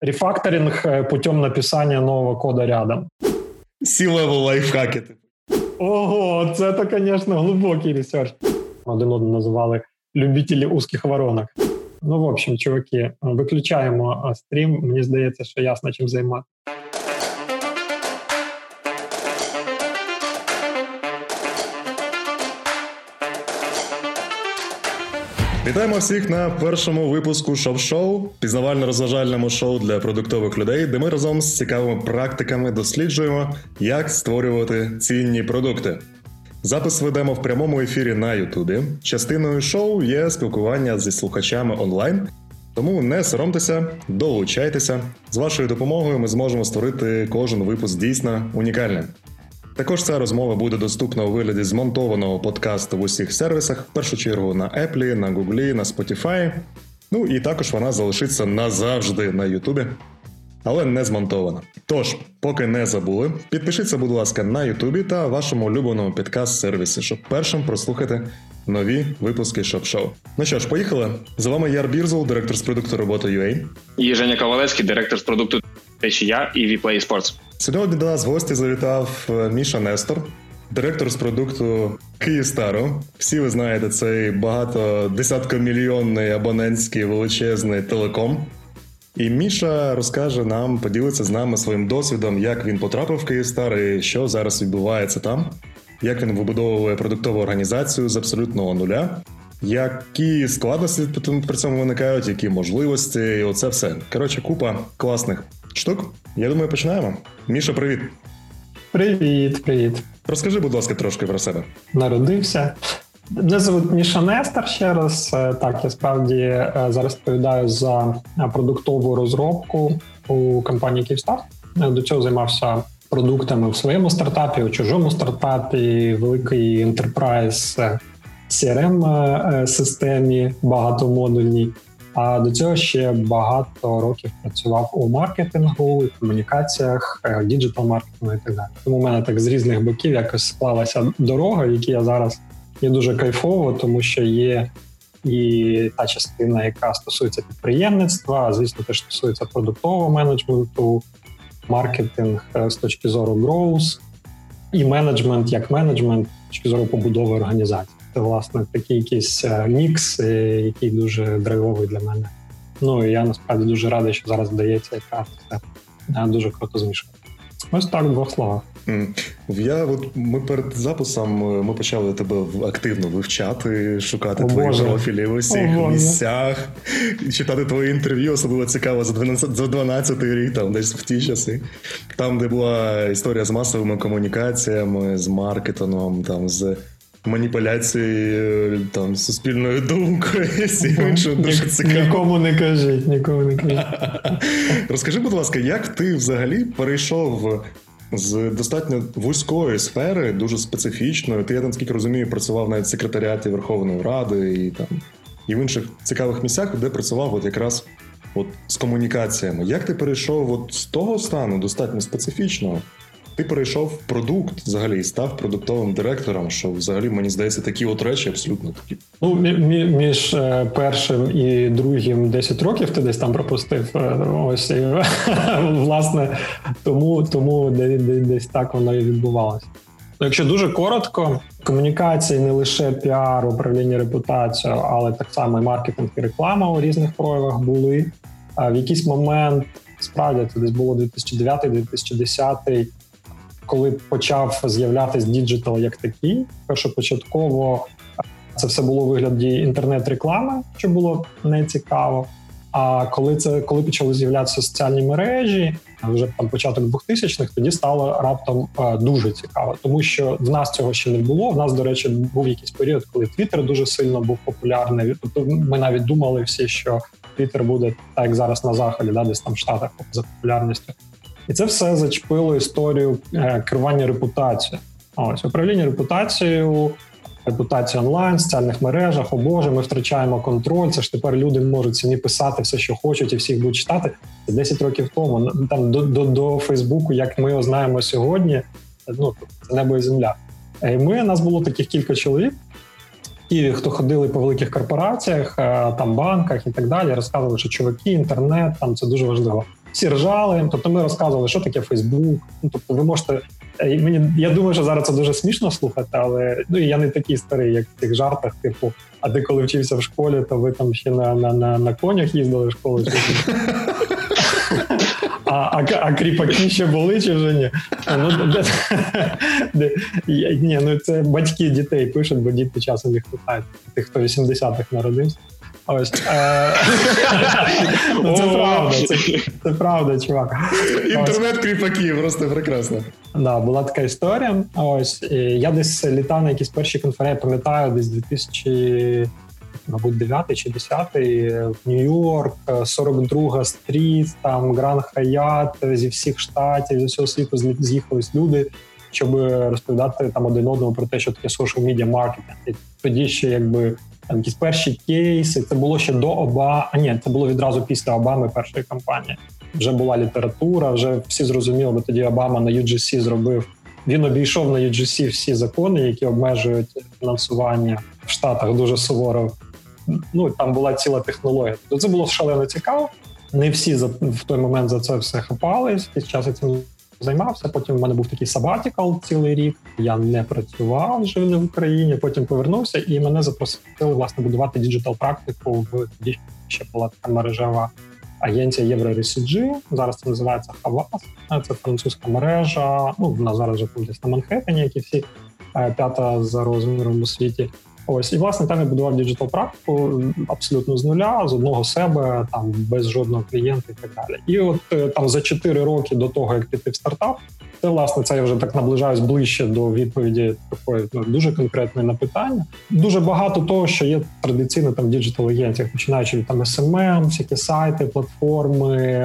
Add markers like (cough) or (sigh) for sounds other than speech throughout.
Рефакторинг э, путем написания нового кода рядом. C-level лайфхаки. Ого, це то, звісно, глибокий research. Один одного називали любителі узких воронок. Ну, в общем, чуваки, виключаємо стрім. Мені здається, що ясно чим займати. Вітаємо всіх на першому випуску шоу-шоу, пізнавально-розважальному шоу для продуктових людей, де ми разом з цікавими практиками досліджуємо, як створювати цінні продукти. Запис ведемо в прямому ефірі на Ютубі. Частиною шоу є спілкування зі слухачами онлайн. Тому не соромтеся, долучайтеся. З вашою допомогою ми зможемо створити кожен випуск дійсно унікальним. Також ця розмова буде доступна у вигляді змонтованого подкасту в усіх сервісах, в першу чергу на Apple, на Google, на Spotify. Ну і також вона залишиться назавжди на Ютубі, але не змонтована. Тож, поки не забули, підпишіться, будь ласка, на Ютубі та вашому улюбленому підкаст-сервісі, щоб першим прослухати нові випуски шоп-шоу. Ну що ж, поїхали. З вами Яр Бірзул, директор з продукту роботи UA. І Женя Ковалевський, директор з продукту Течія і Vplay Sports. Сьогодні до нас в гості завітав е, Міша Нестор, директор з продукту Київстару. Всі ви знаєте, цей багато десяткомільйонний абонентський величезний телеком. І Міша розкаже нам, поділиться з нами своїм досвідом, як він потрапив в Київстар і що зараз відбувається там, як він вибудовує продуктову організацію з абсолютного нуля, які складності при цьому виникають, які можливості, і оце все. Коротше, купа класних штук. Я думаю, починаємо. Міша, привіт. Привіт, привіт. Розкажи, будь ласка, трошки про себе. Народився. Мене звуть Міша Нестор ще раз. Е, так, я справді е, зараз відповідаю за продуктову розробку у компанії Київстар. Е, до цього займався продуктами в своєму стартапі, у чужому стартапі, великий enterprise CRM системі багатомодульній. А до цього ще багато років працював у маркетингу, комунікаціях, digital маркетингу і так далі. Тому у мене так з різних боків якось склалася дорога, в якій я зараз є дуже кайфово, тому що є і та частина, яка стосується підприємництва, звісно, теж стосується продуктового менеджменту, маркетинг е, з точки зору growth, і менеджмент як менеджмент з точки зору побудови організації. Це власне такий якийсь е, мікс, е, який дуже драйвовий для мене. Ну і я насправді дуже радий, що зараз вдається якраз це дуже круто змішувати. Ось так в двох словах. Я от ми перед записом е, ми почали тебе активно вивчати, шукати О, твої профілі в усіх О, місцях, читати твої інтерв'ю, особливо цікаво за 12 за 12 рік, там десь в ті часи. Там, де була історія з масовими комунікаціями, з маркетингом, там з маніпуляцією там суспільною думкою. (laughs) іншим дуже цікаво. Нікому не кажіть, нікому не кажіть. (laughs) Розкажи, будь ласка, як ти взагалі перейшов з достатньо вузької сфери, дуже специфічної. Ти я там скільки розумію, працював навіть в секретаріаті Верховної Ради і там і в інших цікавих місцях, де працював от якраз от з комунікаціями. Як ти перейшов от з того стану достатньо специфічного? Ти перейшов в продукт взагалі і став продуктовим директором, що взагалі мені здається такі от речі абсолютно такі. Ну, між е, першим і другим 10 років ти десь там пропустив. Е, ось і, (laughs) власне, тому тому десь так воно і відбувалося. Ну, якщо дуже коротко, комунікації не лише піар, управління репутацією, але так само і маркетинг і реклама у різних проявах були. А в якийсь момент справді це десь було 2009-2010 коли почав з'являтися digital як такий, першопочатково це все було у вигляді інтернет-реклами, що було не цікаво. А коли це коли почали з'являтися соціальні мережі, вже там початок 2000-х, тоді стало раптом а, дуже цікаво, тому що в нас цього ще не було. В нас, до речі, був якийсь період, коли Твіттер дуже сильно був популярний. Тобто ми навіть думали всі, що Твіттер буде так як зараз на заході, да, десь там в Штатах за популярністю. І це все зачепило історію е, керування репутацією. Ось управління репутацією, репутація онлайн, соціальних мережах. О Боже, ми втрачаємо контроль. Це ж тепер люди можуть самі писати все, що хочуть, і всіх будуть читати. Це 10 років тому. Там до до, до Фейсбуку, як ми його знаємо сьогодні. Ну це небо і земля. І ми нас було таких кілька чоловік. Ті, хто ходили по великих корпораціях, е, там банках і так далі, розказували, що чуваки, інтернет, там це дуже важливо. Всі ржали. Тобто ми розказували, що таке Фейсбук. Ну, тобто, ви можете. Е, мені я думаю, що зараз це дуже смішно слухати, але ну я не такий старий, як в тих жартах. Типу, а ти коли вчився в школі, то ви там ще на на, на, на конях їздили в школу. А а, а кріпаки ще були чи вже ні? Ну, ні, ну Це батьки дітей пишуть, бо діти часом їх питають. Тих, хто в 80-х народився. Ось е, (laughs) це правда, це, правда, чувак. Інтернет кріпаків, просто прекрасно. Да, була така історія. Ось я десь літав на якісь перші конференції, пам'ятаю, десь 2000 мабуть, 9 чи 10 в Нью-Йорк, 42 стріт, там Гран Хаят зі всіх штатів, зі всього світу з'їхались люди, щоб розповідати там один одному про те, що таке social media marketing. І тоді ще якби там якісь перші кейси. Це було ще до Оба. А ні, це було відразу після Обами першої кампанії. Вже була література, вже всі зрозуміли, бо тоді Обама на UGC зробив. Він обійшов на UGC всі закони, які обмежують фінансування в Штатах дуже суворо ну там була ціла технологія. То це було шалено цікаво. Не всі за в той момент за це все хапались. Під час цим займався. Потім в мене був такий sabbatical цілий рік. Я не працював вже не в Україні. Потім повернувся, і мене запросили власне будувати digital практику в тоді ще була така мережева агенція Euro RSCG. Зараз це називається Хавас. Це французька мережа. Ну вона зараз вже десь на Манхеттені, як і всі е, п'ята за розміром у світі. Ось і власне там я будував digital практику абсолютно з нуля, з одного себе, там без жодного клієнта і так далі. І от е, там за 4 роки до того, як піти в стартап, це власне це я вже так наближаюсь ближче до відповіді такої ну, дуже конкретної на питання. Дуже багато того, що є традиційно там в digital агенціях, починаючи від там SMM, всякі сайти, платформи,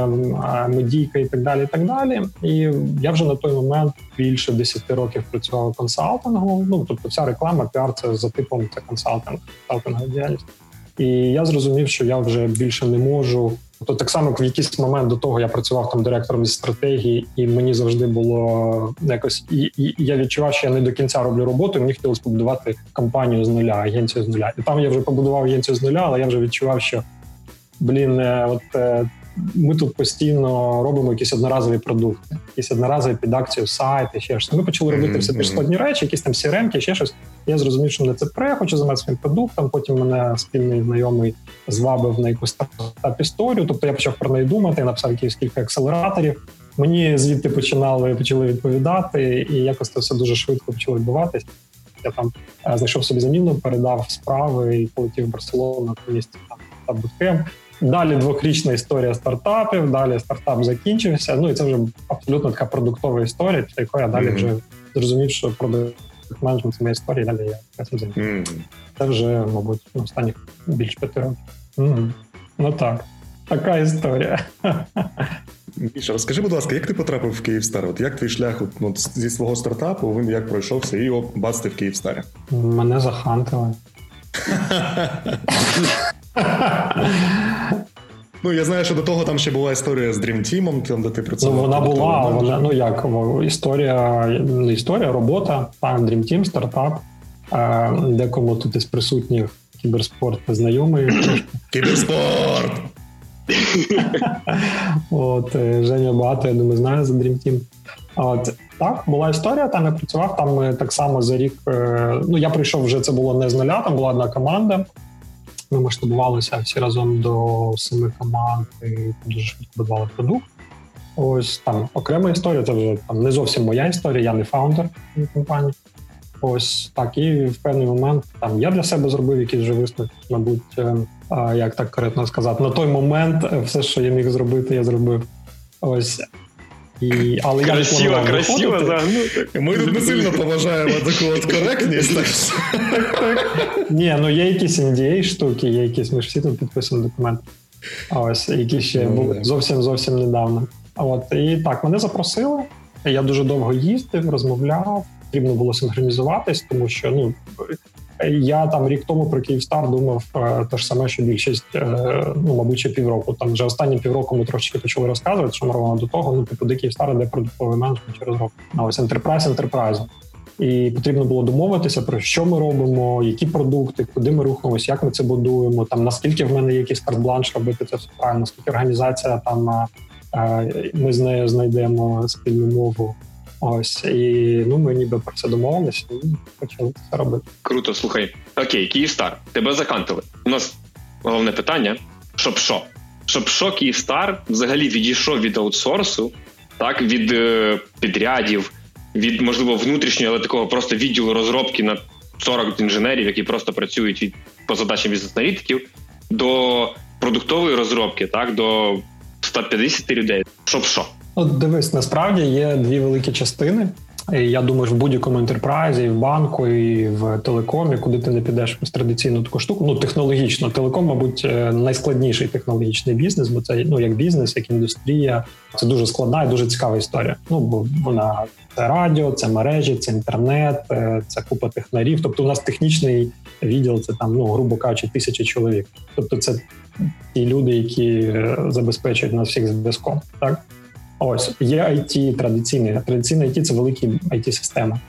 медійка і так далі. І так далі. І я вже на той момент більше 10 років працював консалтингу. Ну тобто, вся реклама, піар це за типом це консалтинг, консалтингова діяльність. І я зрозумів, що я вже більше не можу. Тобто, так само в якийсь момент до того я працював там директором зі стратегії, і мені завжди було якось і, і я відчував, що я не до кінця роблю роботу. і Мені хотілося побудувати компанію з нуля, агенцію з нуля. І там я вже побудував агенцію з нуля, але я вже відчував, що блін, е, от е, ми тут постійно робимо якісь одноразові продукти, якісь одноразові під акцію сайти, ще щось. Ми почали робити все більш складні речі, якісь там CRM, ще щось. Я зрозумів, що мене це пре, хочу займатися своїм продуктом. Потім мене спільний знайомий звабив на якусь стартап історію. Тобто я почав про неї думати, я написав якісь кілька акселераторів. Мені звідти починали почали відповідати, і якось це все дуже швидко почало відбуватись. Я там е, знайшов собі заміну, передав справи і полетів в Барселону на місці там та буткем. Далі двохрічна історія стартапів. Далі стартап закінчився. Ну і це вже абсолютно така продуктова історія, після якої я далі mm-hmm. вже зрозумів, що продукт менеджмент це моя історія. Далі я цим займаюся. Mm-hmm. Це вже, мабуть, останніх більш п'яти років. Mm-hmm. Ну так, така історія. Міша, розкажи, будь ласка, як ти потрапив в Київстар? От як твій шлях от, ну, зі свого стартапу він як пройшовся і о, бац, ти в Київстарі? Мене захантили. (laughs) Ну, я знаю, що до того там ще була історія з Dream Team, там де ти працював. Ну, вона була, вона, ну як історія, не історія, робота, там Dream Team, стартап. Декому тут із присутніх кіберспорт знайомий. Кіберспорт! От е, Женя багато, я думаю, знає за Dream Team. От так, була історія. Там я працював. Там ми так само за рік. Е, ну я прийшов вже це було не з нуля. Там була одна команда. Ми масштабувалися всі разом до семи команд і дуже швидко будували продукт. Ось там окрема історія. Це вже там не зовсім моя історія. Я не фаундер компанії. Ось так, і в певний момент там я для себе зробив якийсь вже висновки, мабуть, е, як так коректно сказати, на той момент все, що я міг зробити, я зробив. Ось і, але красиво, я красиво, да. Ну, Ми тут не сильно поважаємо таку от коректність. Так, так. Ні, ну є якісь NDA штуки, є якісь, ми ж всі тут підписані документи. А ось які ще ну, були зовсім зовсім недавно. От і так, мене запросили. Я дуже довго їздив, розмовляв. Потрібно було синхронізуватись, тому що ну я там рік тому про Київстар думав е, те ж саме, що більшість, е, ну мабуть, ще півроку. Там вже останні півроку ми трошки почали розказувати, що ми до того. Ну, типу, де Київстар, де продуктовий менеджмент через року. А ось Enterprise Enterprise. І потрібно було домовитися про що ми робимо, які продукти, куди ми рухаємося, як ми це будуємо. Там наскільки в мене є якийсь карт-бланш робити це все правильно, наскільки організація там ми з нею знайдемо спільну мову. Ось і ну ми ніби про це домовилися і почали це робити. Круто, слухай. Окей, Київстар, тебе закантили. У нас головне питання: щоб що? Щоб що Київстар взагалі відійшов від аутсорсу, так від е, підрядів, від можливо внутрішнього, але такого просто відділу розробки на 40 інженерів, які просто працюють від по задачам бізнес-аналітиків, до продуктової розробки, так до 150 людей. Щоб що? От дивись, насправді є дві великі частини. Я думаю, в будь-якому ентерпрайзі, і в банку, і в телекомі, куди ти не підеш з традиційну таку штуку. Ну технологічно, телеком, мабуть, е, найскладніший технологічний бізнес, бо це ну як бізнес, як індустрія. Це дуже складна і дуже цікава історія. Ну бо вона це радіо, це мережі, це інтернет, е, це купа технарів. Тобто, у нас технічний відділ це там, ну грубо кажучи, тисячі чоловік. Тобто, це ті люди, які е, забезпечують нас всіх зв'язком. Так ось є IT традиційний. Традиційний IT – це великі IT системи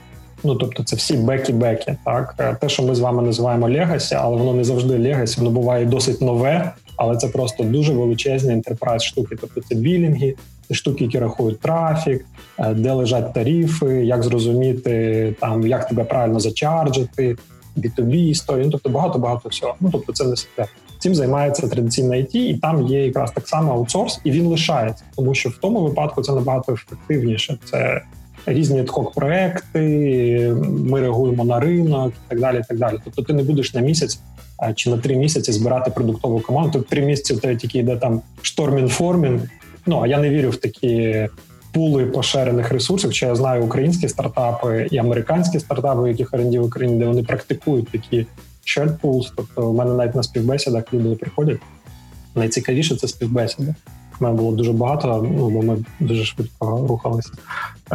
Ну тобто, це всі бекі-беки. Так е, те, що ми з вами називаємо legacy, але воно не завжди legacy, воно буває досить нове, але це просто дуже величезні enterprise штуки. Тобто це білінги, це штуки, які рахують трафік, е, де лежать тарифи, як зрозуміти там, як тебе правильно зачарджити, B2B історії. Ну, тобто багато багато всього. Ну тобто, це не секрет. Цим займається традиційна IT, і там є якраз так само аутсорс, і він лишається, тому що в тому випадку це набагато ефективніше. Це різні адхок проекти, ми реагуємо на ринок і так далі. І так далі. Тобто, ти не будеш на місяць чи на три місяці збирати продуктову команду. Тобто три місяці в тебе тільки йде там штормін-формін. Ну а я не вірю в такі. Пули поширених ресурсів, чи я знаю українські стартапи і американські стартапи, яких оренді в Україні, де вони практикують такі pools. Тобто, у мене навіть на співбесідах люди приходять. Найцікавіше це співбесіди. У мене було дуже багато, ну бо ми дуже швидко рухалися.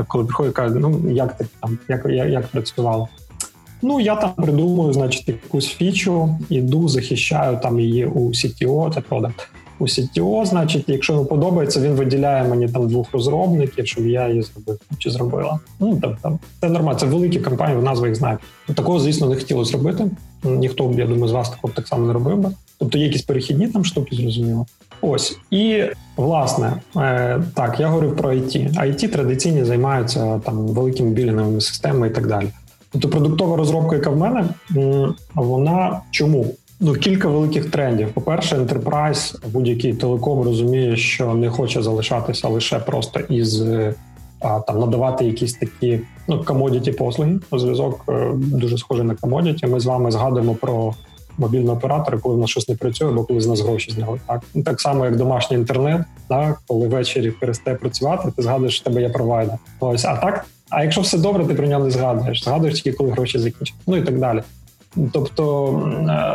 Коли приходять, кажуть, ну як ти там, як як, як працювало? Ну я там придумую, значить, якусь фічу, іду, захищаю там її у CTO, це продакт. У CTO, значить, якщо йому подобається, він виділяє мені там двох розробників, щоб я її зробив чи зробила. Ну там, там це нормально. Це великі компанії, назви їх знають. Такого, звісно, не хотілося зробити. Ніхто я думаю, з вас такого так само не робив би. Тобто є якісь перехідні там штуки, зрозуміло. Ось і власне е, так я говорив про IT. IT традиційні займаються там великими білінговими системами і так далі. Тобто продуктова розробка, яка в мене, вона чому? Ну, кілька великих трендів. По-перше, Enterprise, будь-який телеком розуміє, що не хоче залишатися лише просто із а, там надавати якісь такі ну commodity послуги. Зв'язок е, дуже схожий на commodity. Ми з вами згадуємо про мобільного оператора, коли в нас щось не працює, або коли з нас гроші зняли. Так ну, так само, як домашній інтернет, так коли ввечері перестає працювати, ти згадуєш, що тебе є провайдер. Ось а так. А якщо все добре, ти про нього не згадуєш, згадуєш тільки коли гроші закінчаться. Ну і так далі. Тобто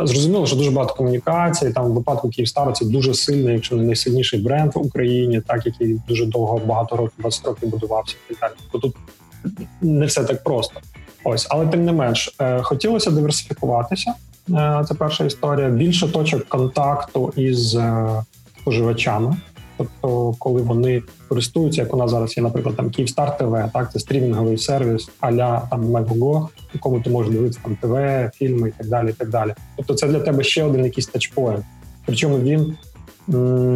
е, зрозуміло, що дуже багато комунікацій. Там в випадку Київстара це дуже сильний, якщо не найсильніший бренд в Україні, так який дуже довго багато років 20 років будувався. І так далі. Тут не все так просто. Ось, але тим не менш, е, хотілося диверсифікуватися. Е, це перша історія. Більше точок контакту із споживачами. Тобто, коли вони користуються, як у нас зараз є, наприклад, там Київстар ТВ, так це стрімінговий сервіс аля там Мегого, якому ти можеш дивитися там ТВ, фільми і так далі. і так далі. Тобто, це для тебе ще один якийсь touchpoint. Причому він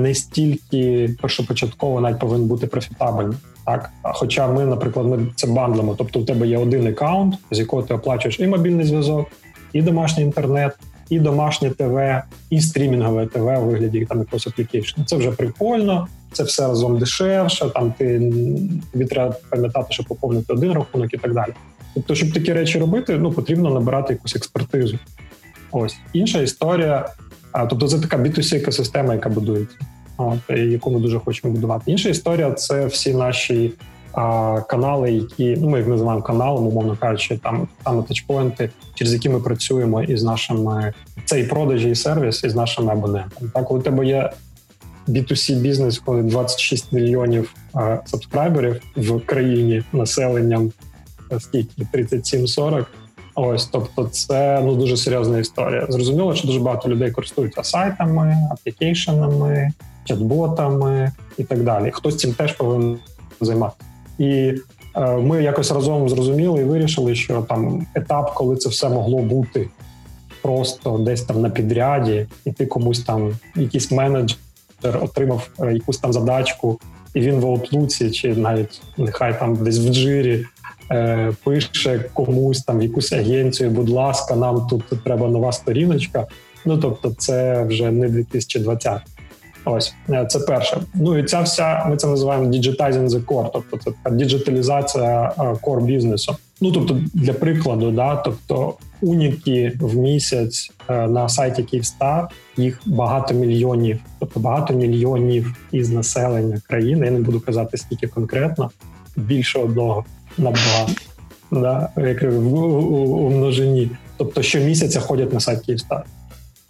не стільки першопочатково навіть повинен бути профітабельним. Так, хоча ми, наприклад, ми це бандлимо. Тобто, у тебе є один аккаунт, з якого ти оплачуєш і мобільний зв'язок, і домашній інтернет, і домашнє ТВ, і стрімінгове ТВ у вигляді там якогось аплікейшну. Це вже прикольно, це все разом дешевше. Там ти тобі треба пам'ятати, що поповнити один рахунок і так далі. Тобто, щоб такі речі робити, ну потрібно набирати якусь експертизу. Ось інша історія. Тобто, це така B2C екосистема, яка будується, от, яку ми дуже хочемо будувати. Інша історія це всі наші канали, які ну ми їх називаємо каналом, умовно кажучи, там там тачпоінти, через які ми працюємо із нашими цей продажі і сервіс із нашими абонентами. Так, коли у тебе є B2C бізнес, коли 26 мільйонів сабскрайберів в країні населенням скільки 37-40, Ось, тобто, це ну дуже серйозна історія. Зрозуміло, що дуже багато людей користуються сайтами, аплікейшенами, чат-ботами і так далі. Хтось цим теж повинен займатися. І е, ми якось разом зрозуміли і вирішили, що там етап, коли це все могло бути просто десь там на підряді, і ти комусь там якийсь менеджер отримав е, якусь там задачку і він в Outlook, чи навіть нехай там десь в джирі е, пише комусь там якусь агенцію, будь ласка, нам тут треба нова сторіночка. Ну тобто, це вже не 2020. Ось е, це перше. Ну і ця вся ми це називаємо digitizing the core, тобто це діджиталізація core бізнесу. Ну тобто, для прикладу, да, тобто уніки в місяць е, на сайті Київстар їх багато мільйонів, тобто багато мільйонів із населення країни. Я не буду казати скільки конкретно, більше одного набагато, да, як в, у, у множині. Тобто щомісяця ходять на сайт Київстар.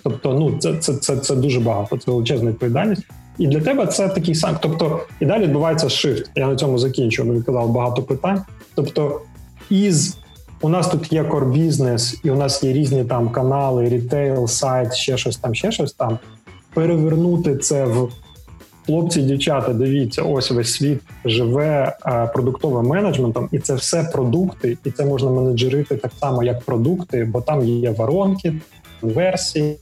Тобто, ну це це, це, це дуже багато, це величезна відповідальність. І для тебе це такий сам. Тобто, і далі відбувається shift. Я на цьому закінчу. Мені казав багато питань. Тобто, із у нас тут є core business, і у нас є різні там канали, рітейл, сайт, ще щось там, ще щось там. Перевернути це в хлопці, дівчата, дивіться, ось весь світ живе а, продуктовим менеджментом, і це все продукти, і це можна менеджерити так само, як продукти, бо там є воронки, версії,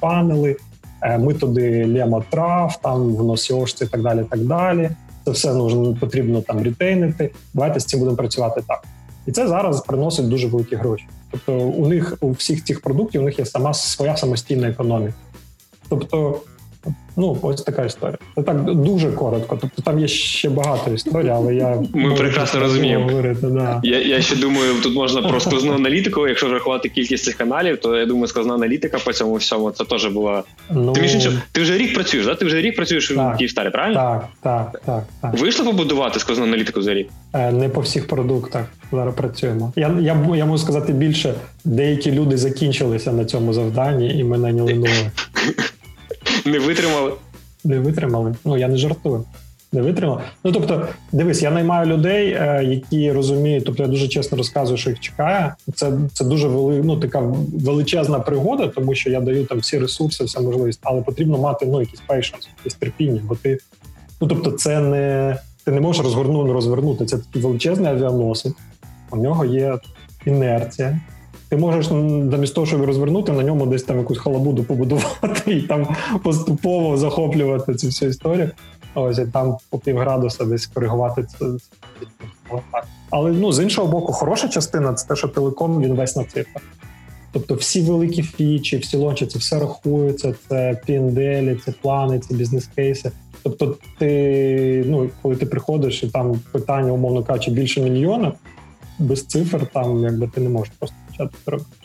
панели, е, методи лемотрав, там в носіошці і так далі. так далі. Це все нужно, потрібно там рітейнити. Давайте з цим будемо працювати так. І це зараз приносить дуже великі гроші. Тобто, у них у всіх цих продуктів у них є сама своя самостійна економіка. Тобто Ну, ось така історія. Це так дуже коротко. Тобто там є ще багато історій, але я ми прекрасно розуміємо. Говорити, да. Я я ще думаю, тут можна про сквозну (laughs) аналітику. Якщо рахувати кількість цих каналів, то я думаю, сквозна аналітика по цьому всьому це теж була. Ну, ти між іншим, ти вже рік працюєш, да? Ти вже рік працюєш так, в Київстарі, правильно? Так, так, так. так. Вийшло побудувати сквозну аналітику за рік? Е, не по всіх продуктах зараз працюємо. Я я, я можу сказати більше, деякі люди закінчилися на цьому завданні, і ми наняли (laughs) нових. Не витримали. Не витримали. Ну я не жартую. Не витримав. Ну тобто, дивись, я наймаю людей, е, які розуміють, тобто я дуже чесно розказую, що їх чекає. Це це дуже вели, ну, така величезна пригода, тому що я даю там всі ресурси, вся можливість, але потрібно мати ну, якийсь patience, якесь терпіння, бо ти ну тобто, це не ти не можеш розгорнути, розвернути. Це такий величезний авіаносець, у нього є інерція, ти можеш замість того, щоб розвернути, на ньому десь там якусь халабуду побудувати і там поступово захоплювати цю всю історію. Ось і там по півградуса десь коригувати це. Але ну з іншого боку, хороша частина це те, що телеком він весь на цифрах. Тобто всі великі фічі, всі лончі, це все рахується, це пінделі, це плани, це бізнес-кейси. Тобто, ти, ну, коли ти приходиш і там питання, умовно кажучи, більше мільйона, без цифр там якби ти не можеш просто почати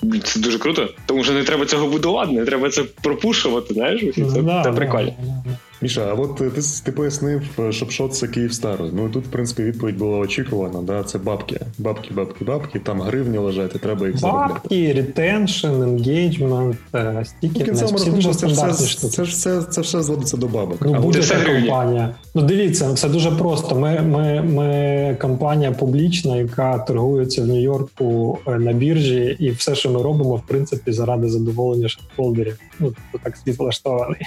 робити. Це дуже круто, тому що не треба цього будувати, не треба це пропушувати. Знаєш, це, да, це прикольно. Да, Міша, а от ти ти пояснив, щоб що це Київстар. Ну тут, в принципі, відповідь була очікувана. Да? Це бабки. Бабки, бабки, бабки, там гривні лежать, і треба їх заробляти. Бабки, retention, engagement, стікер. Це, це, все, це, це, це все зводиться до бабок. Ну, будь-яка компанія. Ну дивіться, все дуже просто. Ми ми, ми компанія публічна, яка торгується в Нью-Йорку е, на біржі, і все, що ми робимо, в принципі, заради задоволення шерхолдерів. Ну, так світ влаштований.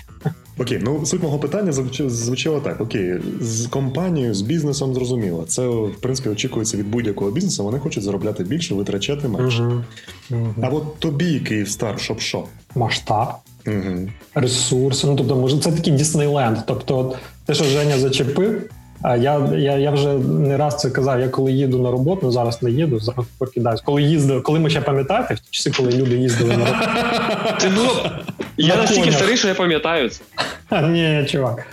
Окей, ну суть мого питання звучало так: окей, з компанією, з бізнесом зрозуміло. Це в принципі очікується від будь-якого бізнесу. Вони хочуть заробляти більше, витрачати менше. Угу. Угу. А от тобі, Київстар, щоб що? Масштаб, угу. ресурси. Ну тобто, може, це такий Діснейленд. Тобто, от, те, що Женя зачепив. А я я, я вже не раз це казав. Я коли їду на роботу, ну зараз не їду, зараз покидаюсь. Коли їздив, коли ми ще пам'ятаєте, в часи, коли люди їздили на роботу. (laughs) Це було (laughs) я настільки старий, що я пам'ятаю це. (laughs) Ні, чувак.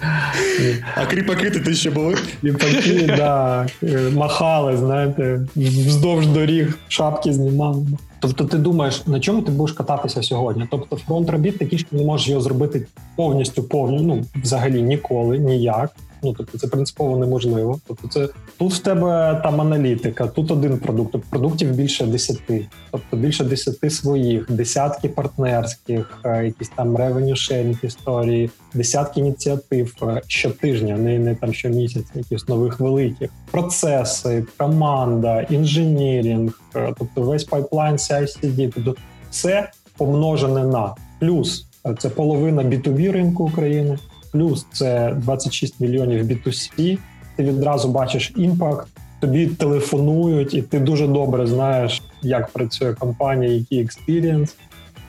А кріпаки ти ще були? Кріпаки, да, махали, знаєте, вздовж доріг, шапки знімали. Тобто ти думаєш, на чому ти будеш кататися сьогодні? Тобто фронт робіт такі, що не можеш його зробити повністю повністю, ну взагалі ніколи, ніяк. Ну тобто це принципово неможливо. Тобто, це тут в тебе там аналітика, тут один продукт, тобто продуктів більше десяти, тобто більше десяти своїх, десятки партнерських, е, якісь там sharing історії, десятки ініціатив е, щотижня, не не там щомісяця, якісь нових великих процеси, команда, інженірінг, е, тобто весь pipeline CI-CD, тобто все помножене на плюс. Це половина B2B ринку України плюс це 26 мільйонів B2C, Ти відразу бачиш impact, тобі телефонують, і ти дуже добре знаєш, як працює компанія, який experience.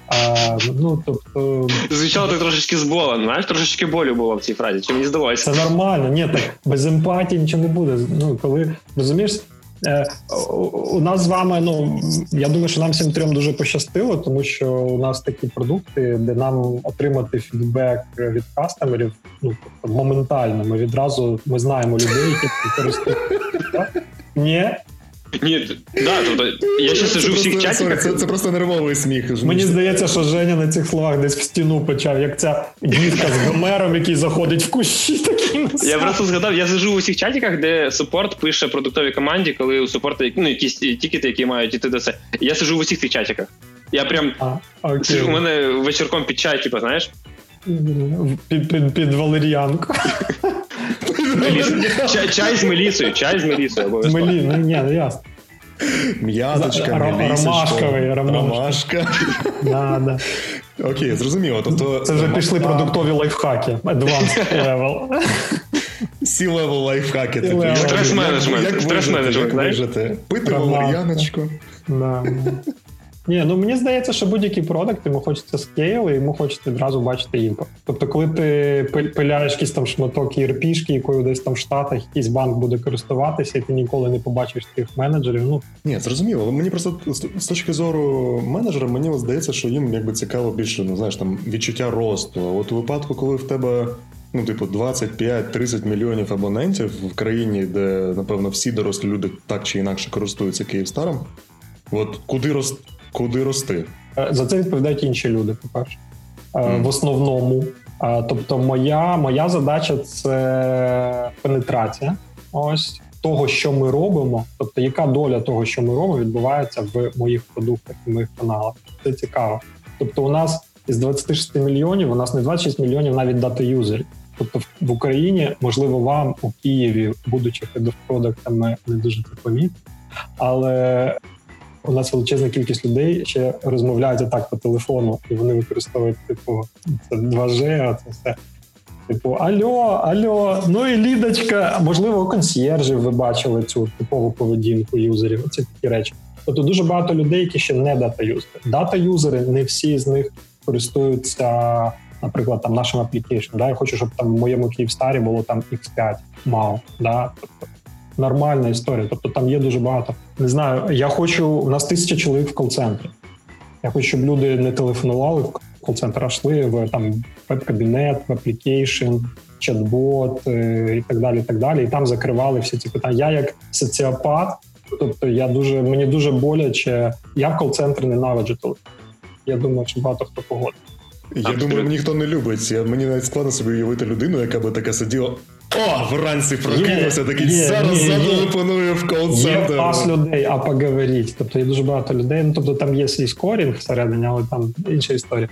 А, ну, тобто... Звучало так трошечки зболено, знаєш, трошечки болю було в цій фразі, чи мені здалося? Це нормально, ні, так без емпатії нічого не буде. Ну, коли розумієш, у нас з вами, ну я думаю, що нам всім трьом дуже пощастило, тому що у нас такі продукти, де нам отримати фідбек від кастомерів, ну тобто моментально. Ми відразу ми знаємо людей, які користуються. Ні, ні, да, тобто я ще сиджу в всіх чатиках. Це, це просто нервовий сміх. Мені здається, що Женя на цих словах десь в стіну почав, як ця дівка з гомером, який заходить в кущі. Такі я просто згадав, я сиджу у всіх чатиках, де супорт пише продуктовій команді, коли у супорту ну, якісь тікети, які мають іти до це. Я сиджу в усіх цих чатиках. Я прям а, сиджу, у мене вечірком під чай, типу, знаєш? Під під, під валеріанку. (laughs) Чай, чай з мелісою, чай з мелісою обов'язково. Мелі, ну ні, ну ясно. М'яточка, Ромашковий, ромашка. (laughs) Да, да. Окей, зрозуміло. Тобто, Це вже пішли продуктові лайфхаки. Advanced level. C-level лайфхаки. Стрес-менеджмент. Стрес-менеджмент? Пити валер'яночку. Ні, ну мені здається, що будь-який продукт йому хочеться скейл, і йому хочеться одразу бачити імпорт. Тобто, коли ти пиляєш якийсь там шматок ERP-шки, якою десь там в Штатах якийсь банк буде користуватися, і ти ніколи не побачиш тих менеджерів. Ну ні, зрозуміло. Мені просто з точки зору менеджера, мені здається, що їм якби цікаво більше, ну знаєш, там відчуття росту. А от у випадку, коли в тебе. Ну, типу, 25-30 мільйонів абонентів в країні, де, напевно, всі дорослі люди так чи інакше користуються Київстаром. От куди рост, Куди рости? Е, за це відповідають інші люди. По перше, mm. в основному. Е, тобто, моя моя задача це пенетрація. Ось того, що ми робимо. Тобто, яка доля того, що ми робимо, відбувається в моїх продуктах, в моїх каналах. Це цікаво. Тобто, у нас із 26 мільйонів, у нас не 26 мільйонів навіть дата юзерів. Тобто в Україні, можливо, вам у Києві, будучи хедов-продуктами, не дуже це помітно, але у нас величезна кількість людей ще розмовляють так по телефону, і вони використовують типу це 2G, а це все. Типу, альо, альо, ну і лідочка, можливо, консьєржів ви бачили цю типову поведінку юзерів. Ці такі речі. Тобто дуже багато людей, які ще не data-юзери. Data-юзери, не всі з них користуються, наприклад, там нашим аплікейшном. Да? Я хочу, щоб там в моєму Київстарі було там X5 MAU. Да? Тобто нормальна історія. Тобто там є дуже багато. Не знаю, я хочу. У нас тисяча чоловік в кол-центрі. Я хочу, щоб люди не телефонували в кол-центр, а йшли в там веб-кабінет, в application, чат-бот е, і так далі. І так далі. І там закривали всі ці питання. Я як соціопат, тобто я дуже мені дуже боляче. Я в кол-центрі ненавиджу телефон. Я думаю, що багато хто погодить. Я думаю, ніхто не любить. Я, Мені навіть складно собі уявити людину, яка би така сиділа. О, вранці прокинувся, такий є, зараз зателефоную в кол-центр. Є пас людей, а поговоріть. Тобто є дуже багато людей. Ну тобто там є свій скорінг всередині, але там інша історія.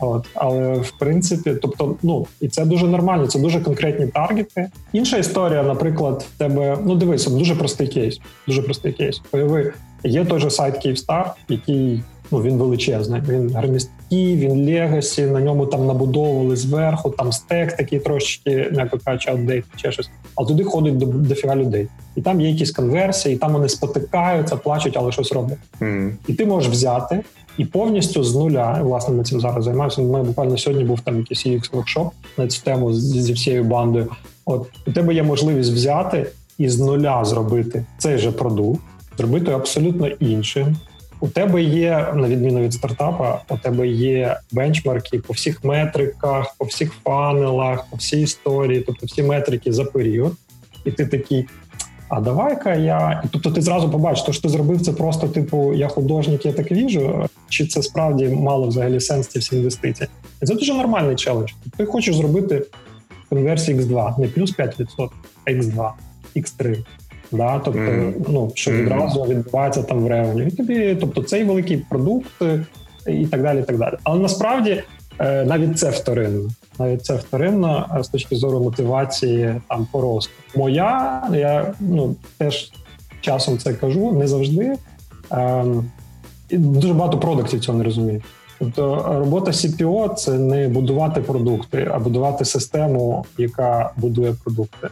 От, але в принципі, тобто, ну і це дуже нормально, це дуже конкретні таргети. Інша історія, наприклад, в тебе ну дивись, дуже простий кейс. Дуже простий кейс. Уяви, є той же сайт Київстар, який ну він величезний. Він громісткий, він legacy, на ньому там набудовували зверху, там стек такий трошечки, м'яко кажучи, outdated, чи щось. А туди ходить до дофіга людей. І там є якісь конверсії, і там вони спотикаються, плачуть, але щось роблять. Mm. І ти можеш взяти і повністю з нуля, власне, ми цим зараз займаємося. Ми буквально сьогодні був там якийсь UX workshop на цю тему зі всією бандою. От у тебе є можливість взяти і з нуля зробити цей же продукт, зробити абсолютно іншим. У тебе є, на відміну від стартапа, у тебе є бенчмарки по всіх метриках, по всіх фанелах, по всій історії, тобто всі метрики за період, і ти такий. А давай-ка я. Тобто ти зразу побачиш, то що ти зробив це просто, типу, я художник, я так віжу, чи це справді мало взагалі сенс ці всі інвестиції. І це дуже нормальний челендж. Ти хочеш зробити конверсію X2, не плюс 5%, а X2, X3. Да, тобто, mm. ну що відразу відбувається там в ревеню. І тобі, тобто, цей великий продукт е, і так далі. і так далі. Але насправді е, навіть це вторинно. Навіть це вторинно е, з точки зору мотивації там по росту. Моя, я ну теж часом це кажу, не завжди. Ем, Дуже багато продуктів цього не розуміють. Тобто робота CPO – це не будувати продукти, а будувати систему, яка будує продукти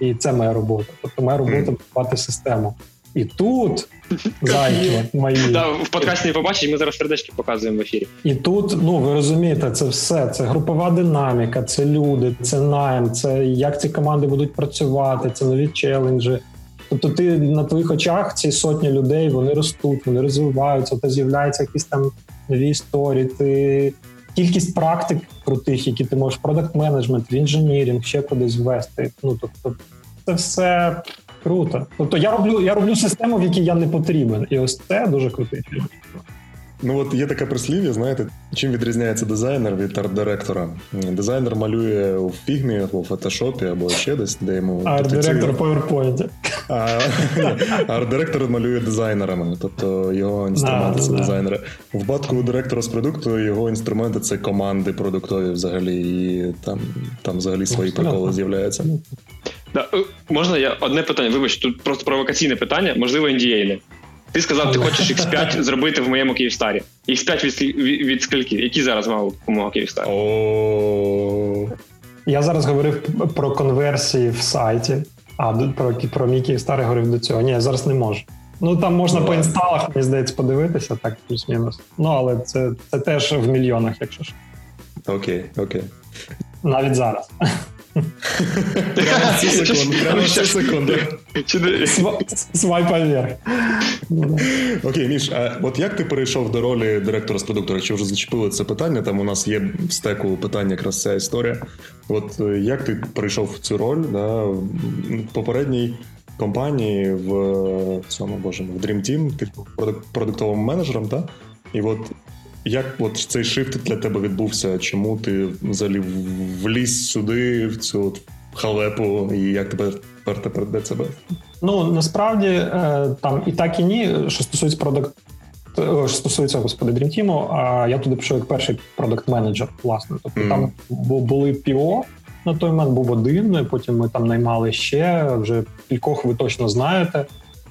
і це моя робота. Тобто моя робота будувати систему. І тут (laughs) зайки мої. Да, в подкасті не побачить, ми зараз сердечки показуємо в ефірі. І тут, ну ви розумієте, це все. Це групова динаміка, це люди, це найм, це як ці команди будуть працювати, це нові челенджі. Тобто, ти на твоїх очах ці сотні людей вони ростуть, вони розвиваються, та з'являються якісь там нові історії. Ти кількість практик крутих, які ти можеш продакт менеджмент, інженірінг, ще кудись ввести. Ну тобто, це все круто. Тобто, я роблю я роблю систему, в якій я не потрібен, і ось це дуже крутий фільм. Ну от є таке прислів'я, знаєте, чим відрізняється дизайнер від арт-директора. Дизайнер малює у фігмі або в фотошопі, або ще десь, де йому арт-директор в PowerPoint. А арт-директор малює дизайнерами, тобто його інструменти це дизайнери. В випадку директора з продукту його інструменти це команди продуктові взагалі, і там там взагалі свої приколи з'являються. Е, Можна я одне питання? Вибач, тут просто провокаційне питання, можливо, індієйне. Ти сказав, ти хочеш X5 зробити в моєму Київстарі. X5 від від скільки? Які зараз мав умова Київстар? Я зараз говорив про конверсії в сайті, а про про мій Київстар я говорив до цього. Ні, я зараз не можу. Ну там можна ну, по інсталах, мені здається, подивитися, так, плюс-мінус. Ну, але це це теж в мільйонах, якщо ж. Окей, окей. Навіть зараз. Прямо цю секунду. Прямо цю секунду. Свайп вверх. Окей, Міш, а от як ти перейшов до ролі директора з продукту? Якщо вже зачепили це питання, там у нас є в стеку питання, якраз ця історія. От е, як ти перейшов в цю роль да, в попередній компанії в цьому боже, в Dream Team, ти продуктовим менеджером, так? І от як от цей шифт для тебе відбувся? Чому ти взагалі вліз сюди, в цю от халепу, і як тебе тепер тепер де себе? Ну насправді е, там і так, і ні. Що стосується продакт, що стосується господи Дрімтіму, а я туди пішов як перший продакт-менеджер, власне. Тобто mm. там були ПІО. На той момент був один, потім ми там наймали ще вже кількох ви точно знаєте,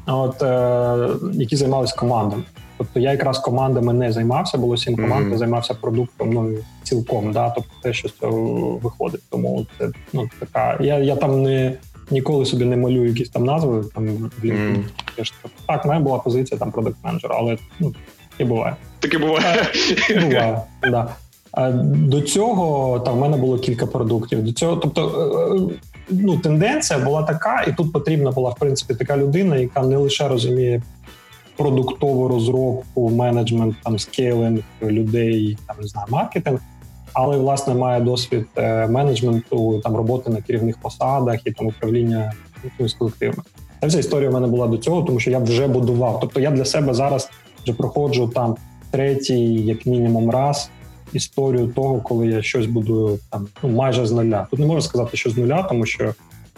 от е, які займалися командами. Тобто я якраз командами не займався, було сім команд, mm-hmm. займався продуктом ну цілком. Да, тобто те, що з цього виходить. Тому це ну така. Я я там не ніколи собі не малюю якісь там назви. Там mm-hmm. так, моя була позиція там продакт менеджера але ну і буває. Таке буває. Буває, да. До цього там в мене було кілька продуктів. До цього, тобто е, е, ну тенденція була така, і тут потрібна була в принципі така людина, яка не лише розуміє продуктову розробку, менеджмент, там скейлинг людей, там не знаю, маркетинг, але власне має досвід е, менеджменту, там роботи на керівних посадах і там управління з колективами. Та вся історія в мене була до цього, тому що я вже будував. Тобто я для себе зараз вже проходжу там третій, як мінімум, раз історію того, коли я щось будую там ну майже з нуля. Тут не можу сказати, що з нуля, тому що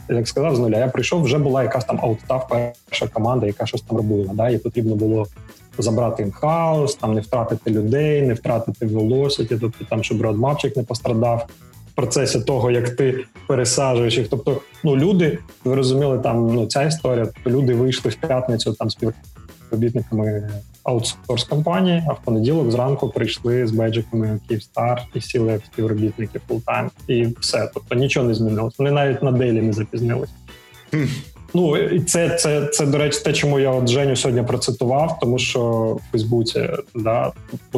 як сказав з нуля, я прийшов, вже була якась там аутстав перша команда, яка щось там робила. Да? І потрібно було забрати інхаус, там не втратити людей, не втратити велоситі, тобто там, щоб родмапчик не пострадав в процесі того, як ти пересаджуєш їх. Тобто, ну люди, ви розуміли, там ну ця історія, тобто люди вийшли в п'ятницю там співробітниками аутсорс компанії, а в понеділок зранку прийшли з беджиками Київстар і сіли як співробітники full-time. І все. Тобто нічого не змінилось. Вони навіть на daily не запізнились. Ну і це, це, це, до речі, те, чому я от Женю сьогодні процитував, тому що в Фейсбуці, да,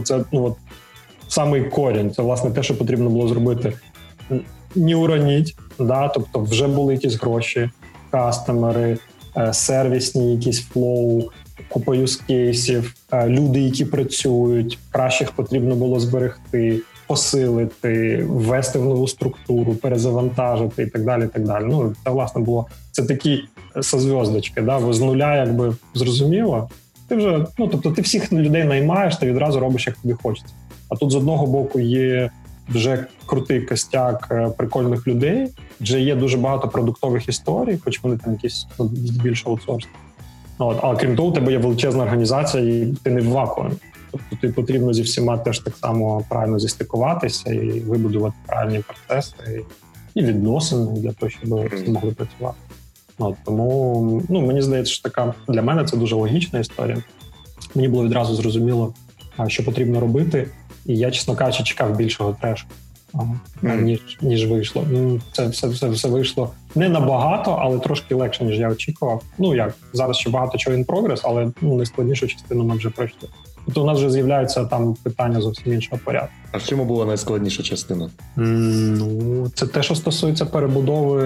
це ну от самий корінь. Це власне те, що потрібно було зробити. Не уронить, да, тобто вже були якісь гроші, customer-и, е, сервісні, якісь flow, купа use case-ів, е, люди, які працюють, кращих потрібно було зберегти, посилити, ввести в нову структуру, перезавантажити і так далі. Так далі. Ну це власне було це такі со звёздочкой, да, ви з нуля, якби зрозуміло. Ти вже ну тобто, ти всіх людей наймаєш, ти відразу робиш, як тобі хочеться. А тут з одного боку є вже крутий костяк е, прикольних людей, вже є дуже багато продуктових історій, хоч вони там якісь ну, більше аутсорс. От, А крім того, у тебе є величезна організація, і ти не в вакуумі. Тобто ти потрібно зі всіма теж так само правильно зістикуватися і вибудувати правильні процеси і відносини для того, щоб всі могли працювати. От, Тому ну, мені здається, що така для мене це дуже логічна історія. Мені було відразу зрозуміло, що потрібно робити, і я, чесно кажучи, чекав більшого трешу. ніж ніж вийшло. Ну, це все все, все вийшло не набагато, але трошки легше, ніж я очікував. Ну як зараз ще багато чого in прогрес, але ну найскладнішу частину ми вже пройшли. Тобто у нас вже з'являються там питання зовсім іншого порядку. А в чому була найскладніша частина? Ну це те, що стосується перебудови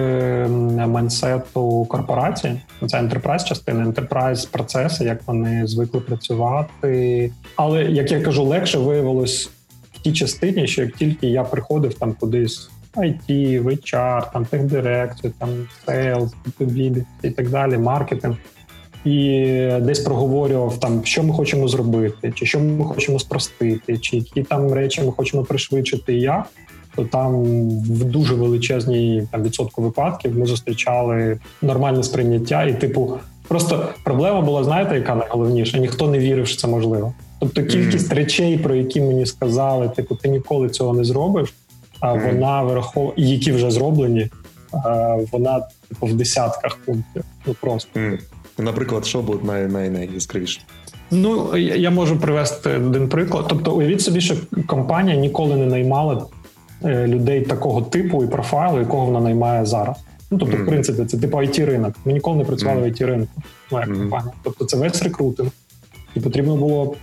майнсету корпорації. Це ентерпрайз частина, ентерпрайз процеси, як вони звикли працювати. Але як я кажу, легше виявилось в тій частині, що як тільки я приходив там кудись. IT, в HR, там техдирекцію, там sales, і так далі, маркетинг і десь проговорював там, що ми хочемо зробити, чи що ми хочемо спростити, чи які там речі ми хочемо пришвидшити, і як. То там в дуже величезній там відсотку випадків ми зустрічали нормальне сприйняття, і типу, просто проблема була, знаєте, яка найголовніша? Ніхто не вірив, що це можливо. Тобто кількість mm-hmm. речей, про які мені сказали, типу, ти ніколи цього не зробиш, а вона враховує, які вже зроблені, вона типу в десятках пунктів. Ну просто. Наприклад, що буде най- най- найяскравіше? Ну я можу привести один приклад. Тобто, уявіть собі, що компанія ніколи не наймала е, людей такого типу і профайлу, якого вона наймає зараз. Ну тобто, mm. в принципі, це типу it ринок. Ми ніколи не працювали mm. в it ринку. Моя mm. компанія. Тобто, це весь рекрутинг, і потрібно було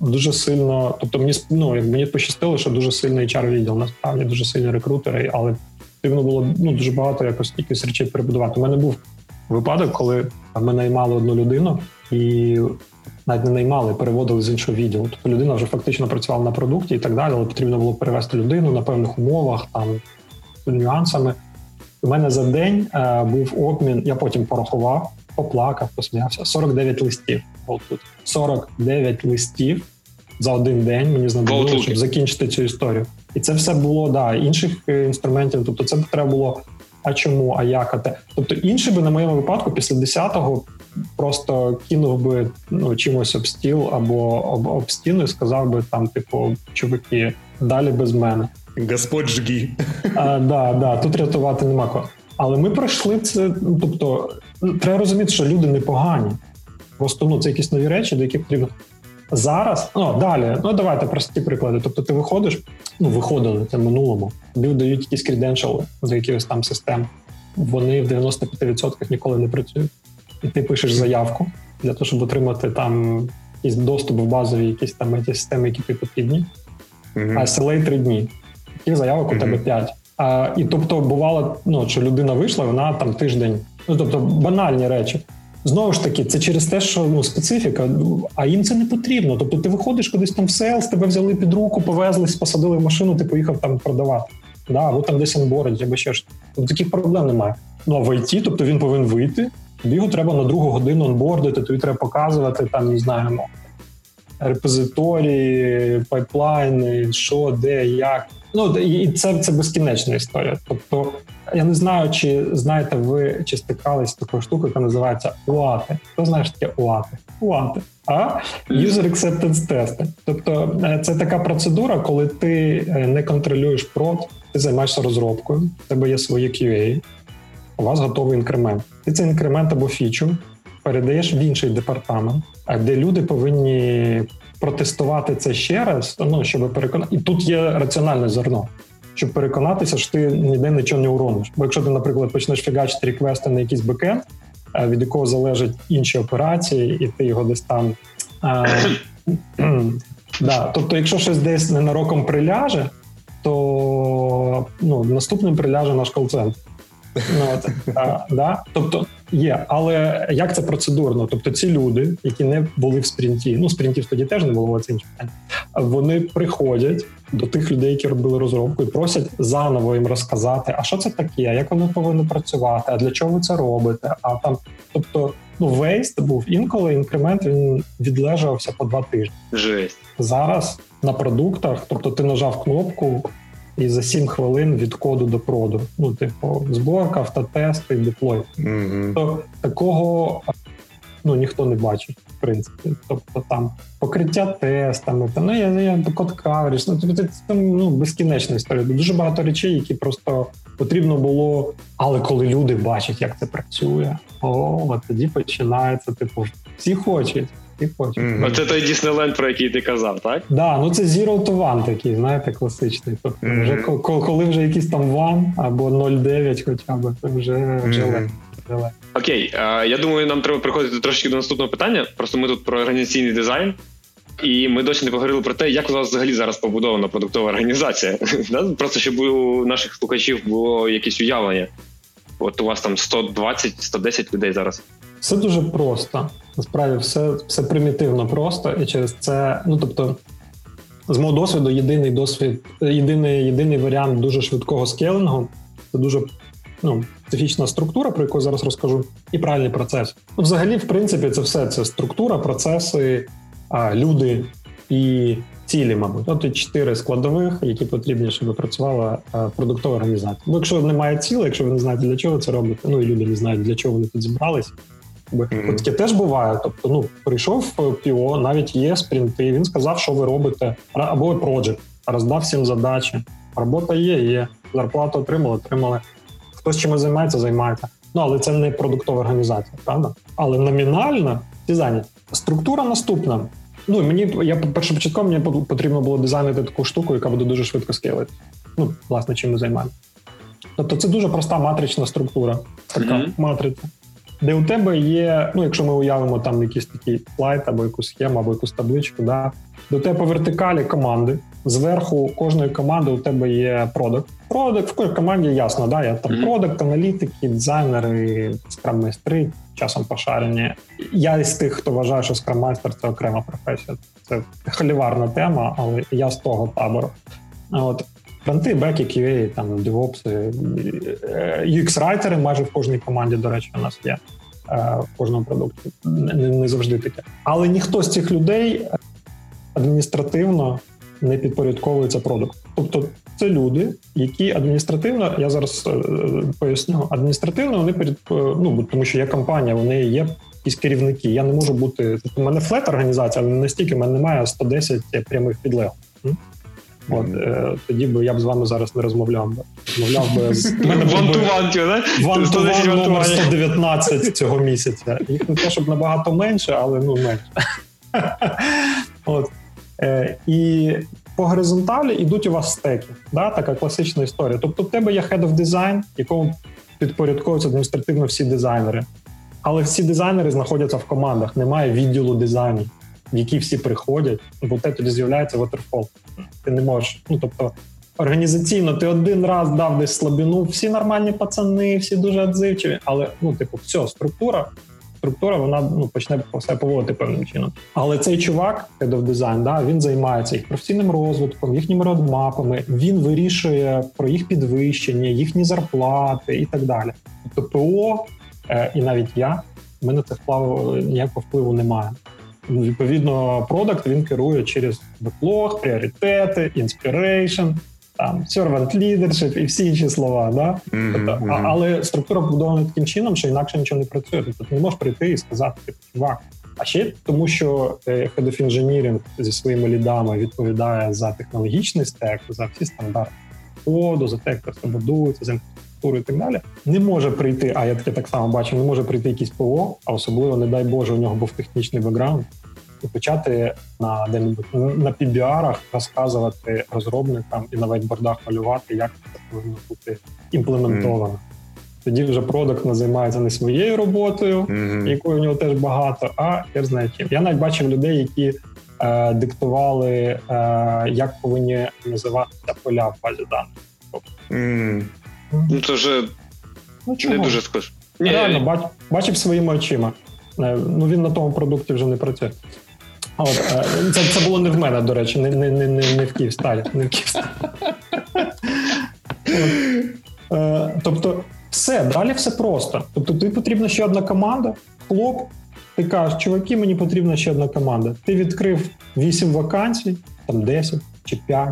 дуже сильно. Тобто, мені ну, мені пощастило, що дуже сильний hr відділ насправді дуже сильні рекрутери, але потрібно було ну дуже багато якось якихось речей перебудувати. У мене був випадок, коли ми наймали одну людину і навіть не наймали, переводили з іншого відділу. Тобто людина вже фактично працювала на продукті і так далі, але потрібно було перевести людину на певних умовах, там з нюансами. У мене за день е, був обмін, я потім порахував, поплакав, посміявся. 49 листів. От 49 листів за один день мені знадобилося, щоб закінчити цю історію. І це все було да, інших е, інструментів. Тобто, це треба було а чому, а як, а те. Тобто інший би на моєму випадку після 10-го просто кинув би ну, чимось об стіл або об, об стіну і сказав би там, типу, чуваки, далі без мене. Господь жгі. А, да, да, Тут рятувати нема кого. Але ми пройшли це. Ну, тобто, треба розуміти, що люди непогані. Просто ну, це якісь нові речі, до яких потрібно. Зараз, ну далі, ну давайте прості приклади. Тобто, ти виходиш, ну виходили це в минулому, тобі дають якісь креденшали до якихось там систем. Вони в 95% ніколи не працюють. І ти пишеш заявку для того, щоб отримати там якийсь доступ в базові якісь там ті системи, які тобі потрібні. Mm-hmm. А SLA три дні. Таких заявок mm-hmm. у тебе п'ять. А, І тобто, бувало, ну, що людина вийшла, вона там тиждень. Ну тобто банальні речі. Знову ж таки, це через те, що ну специфіка, а їм це не потрібно. Тобто, ти виходиш кудись там в селс, тебе взяли під руку, повезлись, посадили в машину, ти поїхав там продавати. Да, або там десь онборить, або ще ж. Тобто таких проблем немає. Ну а в IT, тобто він повинен вийти. Тобі треба на другу годину онбордити, тобі треба показувати там, не знаємо, репозиторії, пайплайни, що, де, як. Ну і це це безкінечна історія. Тобто, я не знаю, чи знаєте ви чи стикались з такою штукою, яка називається УАТи. Хто знає, що таке УАТи? УАТи, а User Acceptance Test. Тобто, е, це така процедура, коли ти е, не контролюєш прод, ти займаєшся розробкою, в тебе є свої QA, у вас готовий інкремент. Ти цей інкремент або фічу передаєш в інший департамент, де люди повинні протестувати це ще раз, ну щоб переконати, і тут є раціональне зерно. Щоб переконатися, що ти ніде нічого не урониш. Бо якщо ти, наприклад, почнеш фігачити реквести на якийсь бекенд, від якого залежать інші операції, і ти його десь там. А, (clears throat) да. Тобто, якщо щось десь ненароком приляже, то ну, наступним приляже наш кол-центр. Ну, от, а, да? Тобто є, але як це процедурно? Тобто, ці люди, які не були в спринті, ну спринтів тоді теж не було це інше питання. Вони приходять до тих людей, які робили розробку, і просять заново їм розказати, а що це таке, як воно повинно працювати, а для чого ви це робите? А там, тобто, ну вейст був інколи інкремент він відлежався по два тижні. Жесть. зараз на продуктах, тобто ти нажав кнопку і за 7 хвилин від коду до проду. Ну, типу, зборка, автотести, deploy. Mm-hmm. То такого ну ніхто не бачить, в принципі. Тобто там покриття тестами, там, ну я я code coverage, ну тобто це там ну безкінечна історія. Дуже багато речей, які просто потрібно було. Але коли люди бачать, як це працює, о, тоді починається. Типу, всі хочуть. І потім. Mm-hmm. Оце той Діснейленд, про який ти казав, так? Да, ну це Zero to One такий, знаєте, класичний. Тобто, mm-hmm. вже коли вже якийсь там One або 0,9 хоча б, це вже вже mm-hmm. Окей, я думаю, нам треба приходити трошки до наступного питання. Просто ми тут про організаційний дизайн. І ми досі не поговорили про те, як у вас взагалі зараз побудована продуктова організація. (laughs) Просто щоб у наших слухачів було якесь уявлення. От у вас там 120-110 людей зараз. Все дуже просто. Насправді, все все примітивно просто, і через це, ну тобто, з мого досвіду, єдиний досвід, єдиний єдиний варіант дуже швидкого скейлингу це дуже ну, специфічна структура, про яку зараз розкажу, і правильний процес. Ну, Взагалі, в принципі, це все це структура, процеси, люди і цілі, мабуть. Тобто чотири складових, які потрібні, щоб працювала продуктова організація. Бо якщо немає цілей, якщо ви не знаєте, для чого це робите, ну і люди не знають, для чого вони тут зібрались. Mm-hmm. Таке теж буває. Тобто, ну прийшов ПІО, навіть є спринти. Він сказав, що ви робите, або проджект, роздав всім задачі. Робота є, є. Зарплату отримали, отримали. Хтось чимось займається, займається. Ну але це не продуктова організація, правда? Але номінально ці зайняті. Структура наступна. Ну мені я першопочатково мені потрібно було дизайнити таку штуку, яка буде дуже швидко скейлити. Ну, власне, чим ми займаємо. Тобто, це дуже проста матрична структура, така mm-hmm. матриця, де у тебе є, ну якщо ми уявимо там якийсь такий слайд або якусь схему, або якусь табличку, да, до тебе по вертикалі команди. Зверху кожної команди у тебе є продукт. Продукт в кожній команді ясно, да, я там mm-hmm. аналітики, дизайнери, скрам-майстри, часом пошарені. Я із тих, хто вважає, що скрам-майстер – це окрема професія. Це холіварна тема, але я з того табору. От фронти, беки, QA, там DevOps, UX-райтери майже в кожній команді, до речі, у нас є е, в кожному продукті. Не, не завжди таке. Але ніхто з цих людей адміністративно не підпорядковується продукт. Тобто це люди, які адміністративно, я зараз е, поясню, адміністративно вони перед е, ну тому, що є компанія, вони є якісь керівники. Я не можу бути. Тобто, у мене флет організація, але настільки в мене немає 110 прямих підлеглих. От е, тоді би я б з вами зараз не розмовляв би. Розмовляв би з (laughs) вантуван номер 119 цього місяця. Їх не те, щоб набагато менше, але ну менше. (laughs) От. Е, І по горизонталі йдуть у вас стеки. Да? Така класична історія. Тобто, в тебе є head of design, якому підпорядковуються адміністративно всі дизайнери. Але всі дизайнери знаходяться в командах, немає відділу дизайну, в який всі приходять, бо те тоді з'являється waterfall. Ти не можеш. Ну тобто організаційно ти один раз дав десь слабину, всі нормальні пацани, всі дуже відзивчиві, але ну, типу, все, структура структура вона ну почне себе поводити певним чином. Але цей чувак, Head of Design, да, він займається їх професійним розвитком, їхніми родмапами. Він вирішує про їх підвищення, їхні зарплати і так далі. Тобто, ПО е, і навіть я в мене це впливу ніякого впливу немає. Відповідно, продакт він керує через backlog, пріоритети, inspiration, там servant leadership і всі інші слова. Да? Mm-hmm, тобто, mm-hmm. Але структура побудована таким чином, що інакше нічого не працює. Тобто ти не можеш прийти і сказати, типу, чувак. А ще тому, що е, Head of Engineering зі своїми лідами відповідає за технологічний стек, за всі стандарти коду, за те, як це будується, за інфраструктуру і так далі, не може прийти. А я таке так само бачу, не може прийти якийсь ПО, а особливо, не дай Боже, у нього був технічний бекграунд, і почати на на PBR розказувати розробникам і на вайтбордах малювати, як це повинно бути імплементовано. Mm. Тоді вже продакт займається не своєю роботою, mm-hmm. якої в нього теж багато, а я знаю чим. Я навіть бачив людей, які е, диктували, е, як повинні називатися поля в базі даних. Mm. Ну це вже ну, не дуже схоже. Реально, бач, бачив своїми очима. Е, ну він на тому продукті вже не працює. От, е, Це це було не в мене, до речі, не не, не, не в Київсталі. Не в Київсталі. Е, тобто, все, далі все просто. Тобто, тобі потрібна ще одна команда, хлоп. Ти кажеш, чуваки, мені потрібна ще одна команда. Ти відкрив 8 вакансій, там 10 чи 5,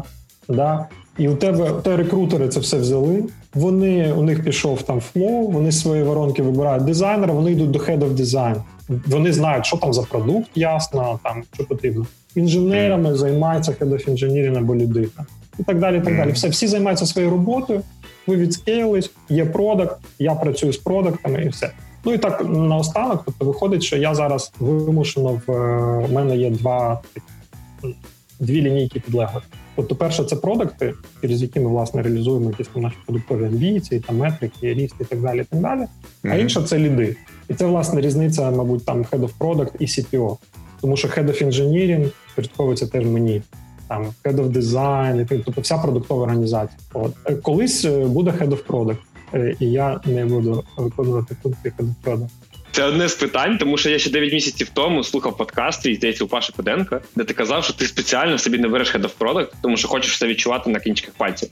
да? І у тебе тебе рекрутери це все взяли. Вони у них пішов там flow, вони свої воронки вибирають дизайнера, вони йдуть до head of design. Вони знають, що там за продукт, ясно, там що потрібно. Інженерами займається head of engineering або людина. І так далі. і так далі. Все, всі займаються своєю роботою, ви відскейлись, є продакт, я працюю з продуктами і все. Ну і так наостанок, тобто виходить, що я зараз вимушено в, в мене є два дві лінійки підлеглих. Тобто, перше, це продукти, через які ми власне реалізуємо якісь наші продуктові амбіції, там метрики, ріст і так далі. І так далі. Mm-hmm. А інше це ліди. І це власне різниця, мабуть, там Head of Product і CPO. Тому що Head of Engineering підпорядковується теж мені. Там Head of Design, тобто вся продуктова організація. От колись е, буде Head of Product, е, і я не буду виконувати функції Head of Product. Це одне з питань, тому що я ще 9 місяців тому слухав подкаст, і здається, у Паші Педенка, де ти казав, що ти спеціально собі не береш Head of Product, тому що хочеш це відчувати на кінчиках пальців.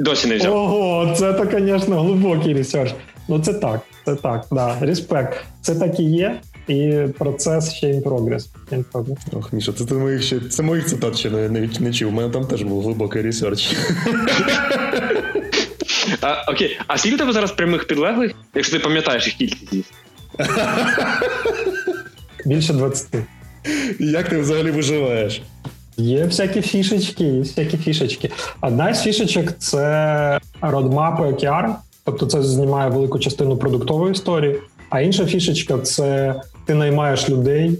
Досі не взяв. Ого, це то, звісно, глибокий ресерч. Ну це так, це так, да. Респект. Це так і є. І процес ще in progress. In progress. Ох, Міша, це моїх ще це моїх цитат ще не, не, не чув. У мене там теж був глибокий ресерч. (laughs) Окей, а скільки тебе зараз прямих підлеглих, якщо ти пам'ятаєш їх кількість? Більше 20. Як ти взагалі виживаєш? Є всякі фішечки, є всякі фішечки. Одна з фішечок це roadmap-и OKR, тобто це знімає велику частину продуктової історії. А інша фішечка це ти наймаєш людей,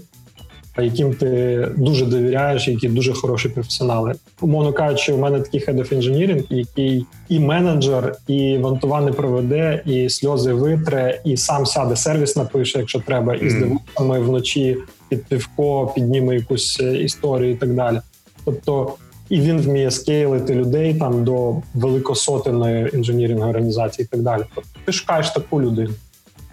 яким ти дуже довіряєш, які дуже хороші професіонали. Умовно кажучи, у мене такий head of engineering, який і менеджер, і вантува проведе, і сльози витре, і сам сяде сервіс напише, якщо треба, і з девопсами вночі під півко підніме якусь е, історію і так далі. Тобто. І він вміє скейлити людей там до великосотенної інженірингової організації і так далі. Тобто ти шукаєш таку людину.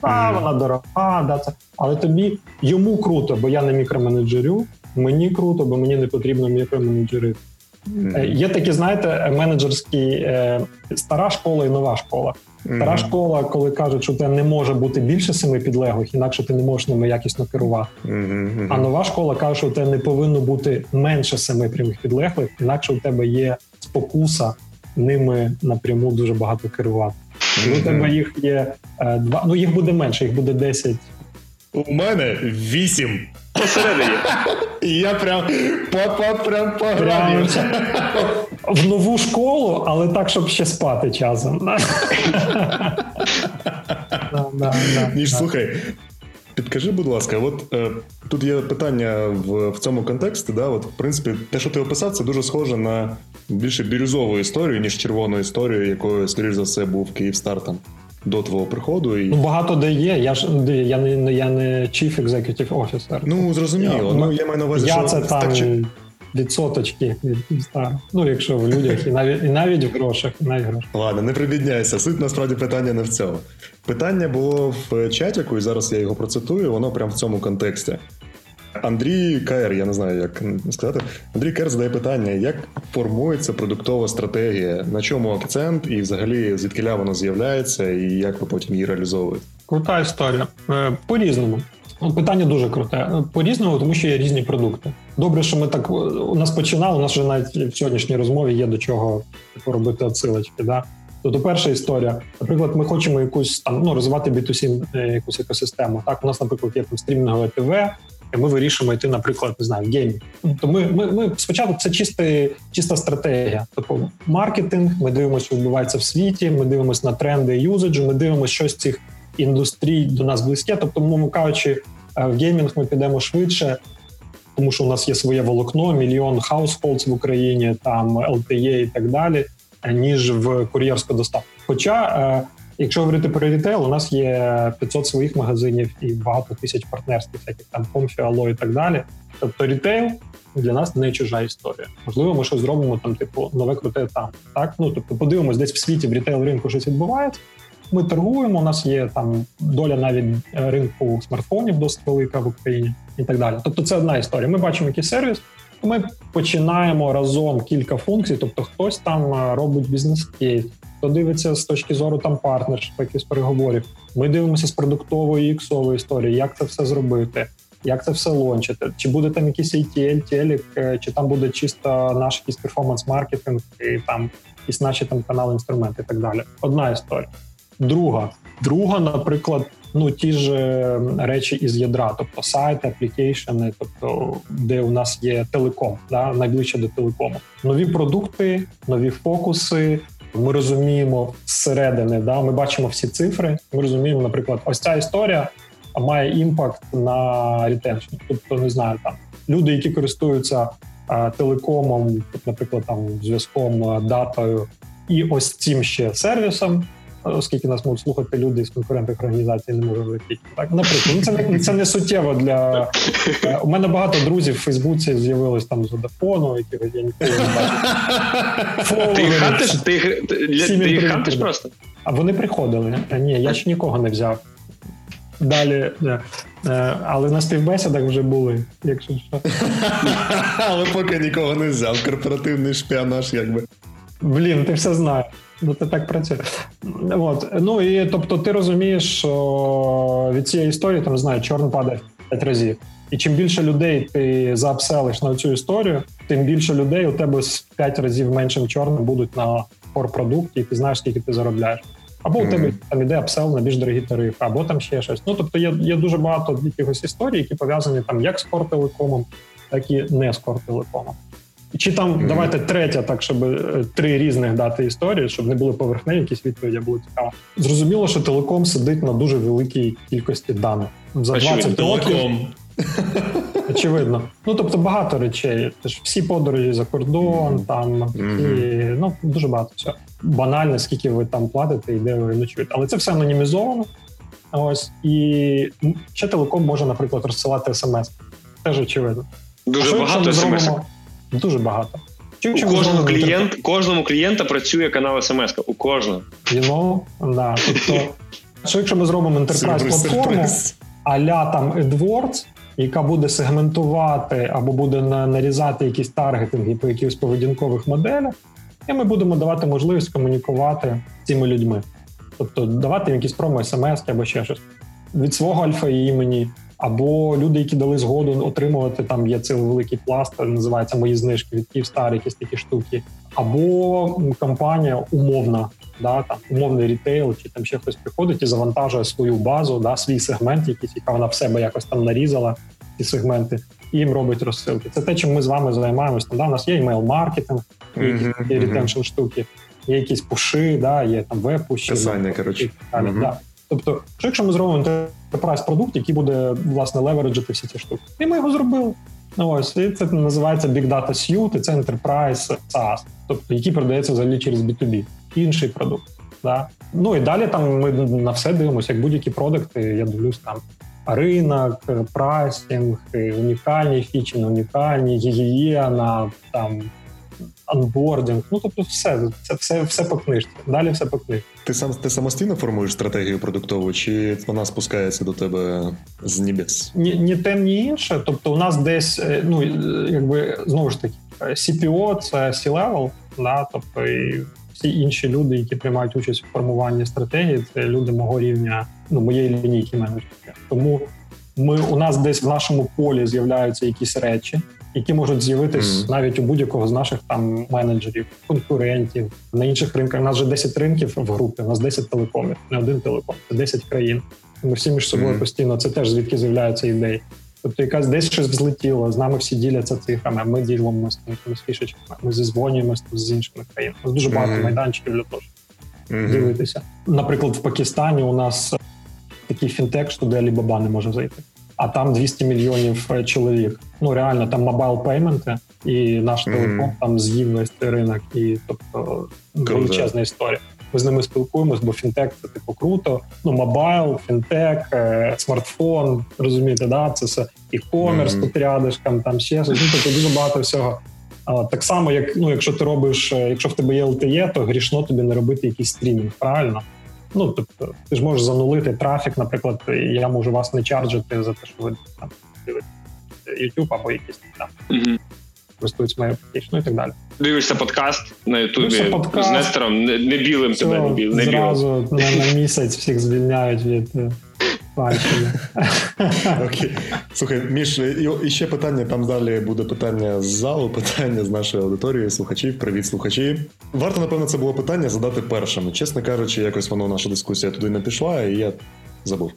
А, вона дорога, да, це. Але тобі йому круто, бо я не мікроменеджерю. Мені круто, бо мені не потрібно мікроменеджерити. Mm-hmm. Є такі, знаєте, менеджерські е, стара школа і нова школа. Стара mm-hmm. школа, коли кажуть, що тебе не може бути більше семи підлеглих, інакше ти не можеш ними якісно керувати. Mm-hmm. А нова школа каже, що у тебе не повинно бути менше семи прямих підлеглих, інакше у тебе є спокуса ними напряму дуже багато керувати. Ну, у тебе їх є е, два. Ну їх буде менше, їх буде 10. У мене вісім. Посередині. І я прям прям пограю. В нову школу, але так, щоб ще спати часом. (laughs) Ніж слухай, Підкажи, будь ласка, от е, тут є питання в в цьому контексті. Да, от, В принципі, те, що ти описав, це дуже схоже на більше бірюзову історію, ніж червону історію, якою, скоріш за все, був Київстар там до твого приходу. І... Ну, Багато де є. Я ж я не я не Chief Executive Officer. Ну, зрозуміло. Я, ну, я маю на увазі, я що це там... чи відсоточки від Київстара. Ну, якщо в людях, і навіть і навіть в грошах. І навіть в грошах. Ладно, не прибідняйся. Суть насправді питання не в цьому. Питання було в чатіку, і зараз я його процитую. Воно прямо в цьому контексті. Андрій Каєр, я не знаю, як сказати. Андрій Каєр задає питання: як формується продуктова стратегія, на чому акцент, і взагалі звідкиля воно з'являється, і як ви потім її реалізовуєте? Крута історія. Е, по-різному. Ну, питання дуже круте. Е, по-різному, тому що є різні продукти. Добре, що ми так у нас починали. У нас вже навіть в сьогоднішній розмові є до чого типу, робити отсилочки. Да? Тобто, перша історія, наприклад, ми хочемо якусь там ну розвивати B2C е, якусь екосистему. Так, у нас, наприклад, є там стрімінгове ТВ, і ми вирішимо йти, наприклад, не знаю, в геймінг. Тобто ми, ми, ми спочатку це чисти, чиста стратегія. Тобто маркетинг, ми дивимося, що відбувається в світі. Ми дивимося на тренди юзаджу, ми дивимося, що з цих індустрій до нас близьке. Тобто, мовно кажучи, е, в геймінг ми підемо швидше. Тому що у нас є своє волокно, мільйон households в Україні, там LTE і так далі ніж в кур'єрську доставку. Хоча, е, якщо говорити про рітейл, у нас є 500 своїх магазинів і багато тисяч партнерських, всяких там Comfy, Allo і так далі. Тобто рітейл для нас не чужа історія. Можливо, ми щось зробимо там, типу, нове круте там. Так, ну тобто, подивимось, десь в світі в рітейл ринку щось відбувається. Ми торгуємо. У нас є там доля навіть ринку смартфонів досить велика в Україні і так далі. Тобто, це одна історія. Ми бачимо якийсь сервіс. Ми починаємо разом кілька функцій, тобто хтось там е, робить бізнес-кейс, хто дивиться з точки зору там партнершіп, якихось переговорів. Ми дивимося з продуктової і іксової історії, як це все зробити, як це все лончити. Чи буде там якийсь ATL, телік, е, чи там буде чисто наш якийсь перформанс-маркетинг, і там якісь наші там канали, інструменти і так далі. Одна історія. Друга, друга, наприклад, ну ті ж е, речі із ядра, тобто сайти, аплікейшени, тобто де у нас є телеком, да, найближче до телекому. Нові продукти, нові фокуси, Ми розуміємо зсередини, да, ми бачимо всі цифри. Ми розуміємо, наприклад, ось ця історія має impact на retention. Тобто, не знаю, там люди, які користуються а, телекомом, наприклад, там зв'язком, датою, і ось цим ще сервісом оскільки нас можуть слухати люди з конкурентних організацій, не можуть випіти. Так, наприклад, ну, це не це не суттєво для е, у мене багато друзів в Фейсбуці з'явилось там з Водафону, яких я ніколи не бачив. Ти хантиш? Ти, ти хантиш просто? А вони приходили. Ні, я ще нікого не взяв. Далі, е, але на співбесідах вже були, якщо що. Але поки нікого не взяв. Корпоративний шпіонаж, якби. Блін, ти все знаєш. Ну, це так працює. От. Ну і тобто, ти розумієш, що від цієї історії там знаю, чорн падає п'ять разів. І чим більше людей ти заапселиш на цю історію, тим більше людей у тебе з п'ять разів меншим чорним будуть на продукті, і ти знаєш, скільки ти заробляєш. Або mm-hmm. у тебе там іде апсел на більш дорогі тарифи, або там ще щось. Ну тобто є є дуже багато якихось історій, які пов'язані там як з кортелекомом, так і не з кортелекомом. Чи там mm-hmm. давайте третя, так щоб е, три різних дати історії, щоб не були поверхневі якісь відповіді, було цікаво. Зрозуміло, що телеком сидить на дуже великій кількості даних за 20 років. (laughs) Очевидно. Ну тобто багато речей. Тож всі подорожі за кордон, mm-hmm. там і, ну дуже багато всього. Банально, скільки ви там платите і де ви ночуєте. Але це все анонімізовано. Ось і ще телеком може, наприклад, розсилати смс. Теж очевидно. Дуже багато смс. Дуже багато. Чим, у кожному клієнт, кожному клієнта працює канал смс У кожного. You know? да. Тобто, що якщо ми зробимо enterprise платформу а-ля там AdWords, яка буде сегментувати або буде нарізати якісь таргетинги по якихось поведінкових моделях, і ми будемо давати можливість комунікувати з цими людьми. Тобто давати якісь промо смс або ще щось від свого альфа імені або люди, які дали згоду отримувати там є цілий великий пласт, називається мої знижки від Київстар, якісь такі штуки, або компанія умовна, да там умовний рітейл, чи там ще хтось приходить і завантажує свою базу, да свій сегмент, якийсь яка вона в себе якось там нарізала ці сегменти. І їм робить розсилки. Це те, чим ми з вами займаємося. Да, у нас є email-маркетинг, є якісь retention штуки, є якісь пуши, да, є там веб-пуші. Писання, коротше. Mm-hmm. Да. Тобто, що якщо ми зробимо enterprise продукт, який буде власне leverage-ити всі ці штуки, і ми його зробили. Ну, ось і це називається Big Data Suite, і це Enterprise SaaS, тобто який продається взагалі через B2B, інший продукт. Да? Ну і далі там ми на все дивимося, як будь-які продукти. Я дивлюсь там ринок, прайсинг, унікальні фічі, унікальні гігієна, там анбординг. Ну тобто, все це все все по книжці. Далі все по книжці. Ти сам ти самостійно формуєш стратегію продуктову, чи вона спускається до тебе з небес? Ні, ні те, ні інше. Тобто, у нас десь е, ну якби знову ж таки CPO – це C-level, да, тобто і всі інші люди, які приймають участь у формуванні стратегії, це люди мого рівня, ну моєї лінійки менеджерів. Тому ми у нас десь в нашому полі з'являються якісь речі які можуть з'явитись mm-hmm. навіть у будь-якого з наших там менеджерів, конкурентів на інших ринках. У нас вже 10 ринків в групі. У нас 10 телекомів, не один телеком, це 10 країн. Ми всі між собою mm-hmm. постійно. Це теж звідки з'являються ідеї. Тобто, якась десь щось взлетіло, з нами всі діляться цифрами. Ми ділимося якимись фішечками. Ми зізвонюємося з іншими країнами. У нас дуже багато mm-hmm. майданчиків для того, щоб ділитися. Наприклад, в Пакистані у нас такий фінтек, що де Alibaba не може зайти а там 200 мільйонів е, чоловік. Ну реально там мобайл пейменти, і наш mm-hmm. там з'їв весь ринок, і тобто величезна історія. Ми з ними спілкуємось, бо фінтек це типу круто. Ну, мобайл, фінтек, е, смартфон, розумієте, да, це все і-комерс mm-hmm. тут рядишком, там ще щось. Ну, тобто дуже багато всього. А, так само, як ну, якщо ти робиш, е, якщо в тебе є LTE, то грішно тобі не робити якийсь стрімінг, правильно? Ну тобто, ти ж можеш занулити трафік, наприклад, і я можу вас не чарджити за те, що ви там дивитесь YouTube або якісь там mm-hmm. користуються моєю ну і так далі. Дивишся подкаст на Ютубі з Нестером, не, не білим Все, тебе не білим. Не зразу на, на місяць всіх звільняють від е. (laughs) Окей. Слухай, Міш, і ще питання. Там далі буде питання з залу, (laughs) питання з нашої аудиторії, слухачів. Привіт, слухачі. Варто, напевно, це було питання задати першим. Чесно кажучи, якось воно наша дискусія туди не пішла, і я забув.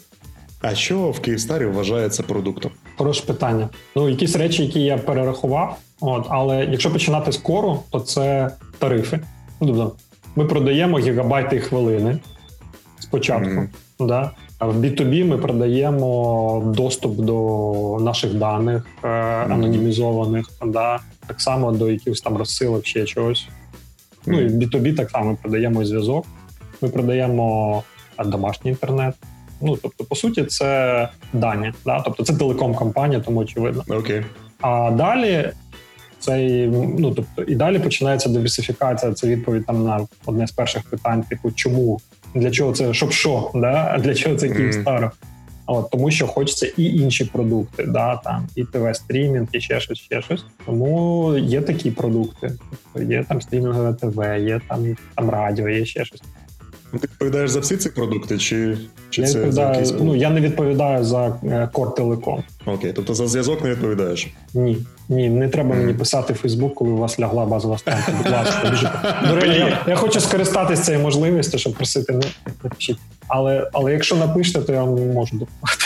А що в Київстарі вважається продуктом? Хороше питання. Ну, якісь речі, які я перерахував, от але якщо починати з кору, то це тарифи. Ну, тобто ми продаємо гігабайти і хвилини спочатку. Mm-hmm. Да? В B2B ми продаємо доступ до наших даних е, анонімізованих, да? так само до якихось там розсилок, ще чогось. Ну і в B2B так само ми продаємо зв'язок. Ми продаємо домашній інтернет. Ну тобто, по суті, це дані. Да? Тобто це телеком-компанія, тому очевидно. Okay. А далі цей ну тобто і далі починається диверсифікація. Це відповідь там на одне з перших питань: типу, чому для чого це щоб що, да? для чого це Київстар? Mm. От, тому що хочеться і інші продукти, да, там і ТВ стрімінг, і ще щось, ще щось. Тому є такі продукти. Тобто є там стрімінгове ТВ, є там там радіо, є ще щось. Ти відповідаєш за всі ці продукти, чи чи я це за якісь? Ну я не відповідаю за Кор Телеком. Окей, тобто за зв'язок не відповідаєш? Ні, ні, не треба mm. мені писати в Фейсбук, коли у вас лягла базова станція. Будь ласка, біжите. До речі, я, я хочу скористатися цією можливістю, щоб просити не напишіть. Але але якщо напишете, то я вам не можу допомогти.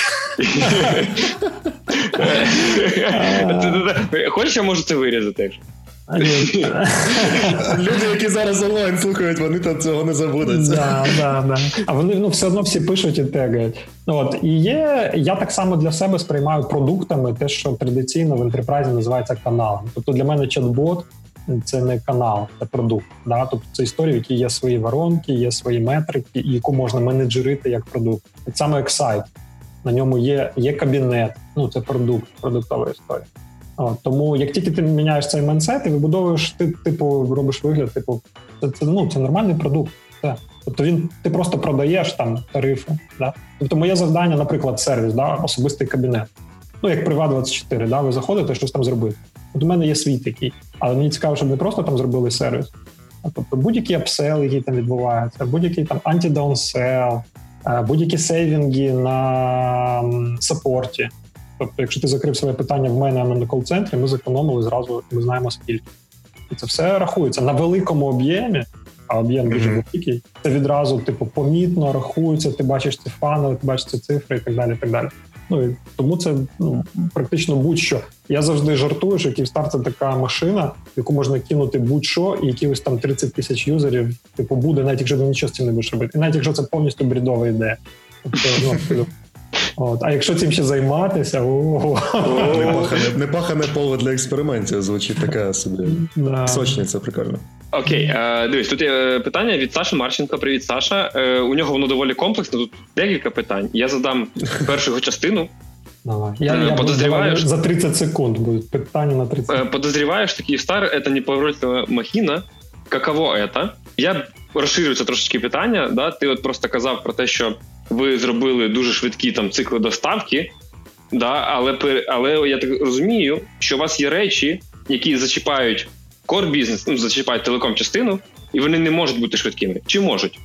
Хочеш, я можу це вирізати? (laughs) Люди, які зараз онлайн слухають, вони там цього не забудуть. Да, да, да. А вони ну, все одно всі пишуть і тегають. От і є, я так само для себе сприймаю продуктами те, що традиційно в ентерпрайзі називається каналом. Тобто для мене чат-бот це не канал, це продукт. Да? Тобто це історія, в якій є свої воронки, є свої метрики, яку можна менеджерити як продукт. Так само як сайт. На ньому є є кабінет, ну це продукт, продуктова історія. Тому як тільки ти міняєш цей mindset і вибудовуєш, ти типу робиш вигляд, типу, це це, ну, це нормальний продукт. Це. Тобто він ти просто продаєш там тарифи. Да? Тобто моє завдання, наприклад, сервіс, да, особистий кабінет. Ну, як Приват 24, да, ви заходите, щось там зробити. От у мене є свій такий, але мені цікаво, щоб не просто там зробили сервіс. А тобто будь-який upsell, який там відбувається, будь-який там anti-downsell, будь-які сейвінги на саппорті. Тобто, якщо ти закрив своє питання в мене на кол-центрі, ми зекономили зразу, ми знаємо скільки. І це все рахується на великому об'ємі, а об'єм дуже великий. Це відразу, типу, помітно рахується, ти бачиш ці фани, ти бачиш ці цифри і так далі. І так далі. Ну і тому це ну, практично будь-що. Я завжди жартую, що Київстар це така машина, яку можна кинути будь-що, і якихось там 30 тисяч юзерів, типу, буде, навіть якщо ти нічого з цим не будеш робити. І навіть якщо це повністю брідова ідея. Тобто, ну, От, А якщо цим ще займатися, непахане поле для експериментів звучить така собі да. сочниця, прикольно. Окей, е, дивись, тут є питання від Саші Марченко. Привіт, Саша. Е, у нього воно доволі комплексне. Тут декілька питань. Я задам першу його частину. Давай. Я, я Подозреваешь, за 30 секунд будет питання на 30 секунд. Подозреваю, что Киевстар — это неповоротливая махина. Каково это? Я розширю це трошечки питання. Да? Ти от просто казав про те, що ви зробили дуже швидкі там цикли доставки, да, але але я так розумію, що у вас є речі, які зачіпають кор бізнес, ну зачіпають телеком частину, і вони не можуть бути швидкими. Чи можуть?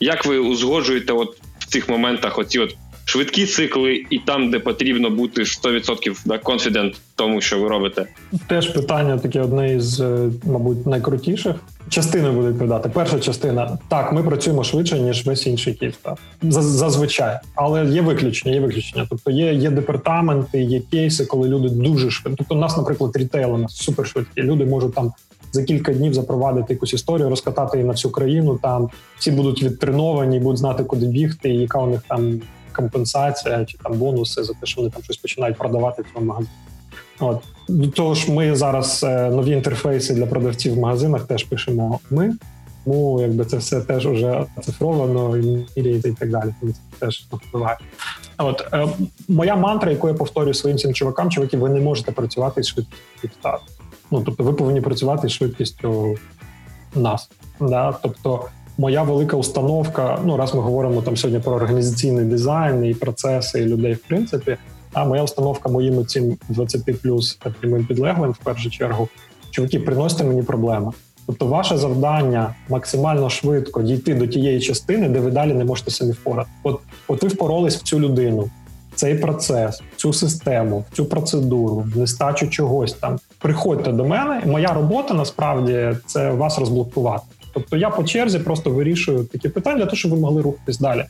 Як ви узгоджуєте от в цих моментах оці от швидкі цикли, і там, де потрібно бути 100% да, confident в тому, що ви робите? Теж питання таке одне із, е, мабуть, найкрутіших. Частини буду відповідати. Перша частина так, ми працюємо швидше ніж весь інший Київстар. Зазвичай, але є виключення. Є виключення. Тобто є є департаменти, є кейси, коли люди дуже швидко. Тобто, у нас, наприклад, рітейл у нас супер швидкі. Люди можуть там за кілька днів запровадити якусь історію, розкатати її на всю країну. Там всі будуть відтреновані, будуть знати, куди бігти, і яка у них там компенсація чи там бонуси за те, що вони там щось починають продавати в цьому магазині. От до того ж, ми зараз е, нові інтерфейси для продавців в магазинах теж пишемо. Ми тому якби це все теж вже оцифровано і так далі. Тому це теж впливає. От е, моя мантра, яку я повторюю своїм цим чувакам, чуваки, ви не можете працювати з швидкістю стат. Ну тобто, ви повинні працювати з швидкістю нас. Да? Тобто, моя велика установка. Ну раз ми говоримо там сьогодні про організаційний дизайн і процеси і людей, в принципі. А моя установка моїм цим 20 плюс прямим підлеглим в першу чергу. Чуваки, приносите мені проблеми. Тобто, ваше завдання максимально швидко дійти до тієї частини, де ви далі не можете самі впорати. От, от ви впоролись в цю людину, цей процес, в цю систему, в цю процедуру, в нестачу чогось там. Приходьте до мене. Моя робота насправді це вас розблокувати. Тобто я по черзі просто вирішую такі питання для того, щоб ви могли рухатись далі.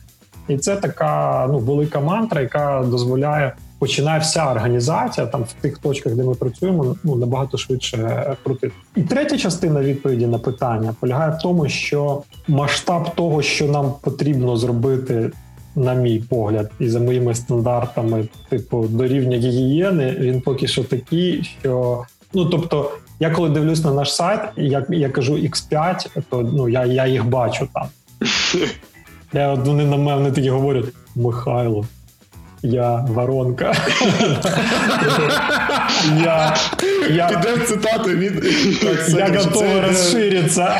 І це така ну велика мантра, яка дозволяє починає вся організація там в тих точках, де ми працюємо, ну набагато швидше крутити. І третя частина відповіді на питання полягає в тому, що масштаб того, що нам потрібно зробити. На мій погляд, і за моїми стандартами, типу до рівня гігієни, він поки що такий, що ну тобто, я коли дивлюсь на наш сайт, як я кажу X5, то ну я я їх бачу там. (laughs) Я Вони на мене такі говорять: Михайло, я воронка. Я я, Підемо цитати від Я готовий розширитися.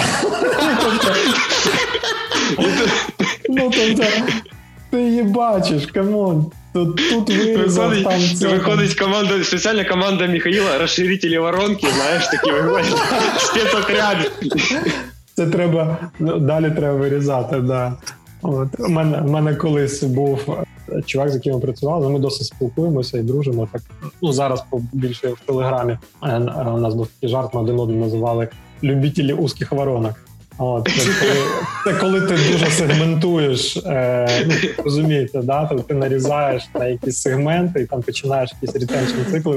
Ну, тобто, ти її бачиш, камон. Тут, тут вирізав, виходить, там це, виходить команда, спеціальна команда Михаїла, розширителі воронки, знаєш, такі виходять спецотряд. Це треба, ну, далі треба вирізати, да. От, у мене, у мене колись був чувак, з яким ми працювали, ми досить спілкуємося і дружимо. Так ну зараз більше в телеграмі е, е, у нас був такий жарт, ми один одного називали любителі узких воронок. От, це коли це коли ти дуже сегментуєш, е, ну розумієте, да? Тобто ти нарізаєш на якісь сегменти і там починаєш якісь ретеншн цикли.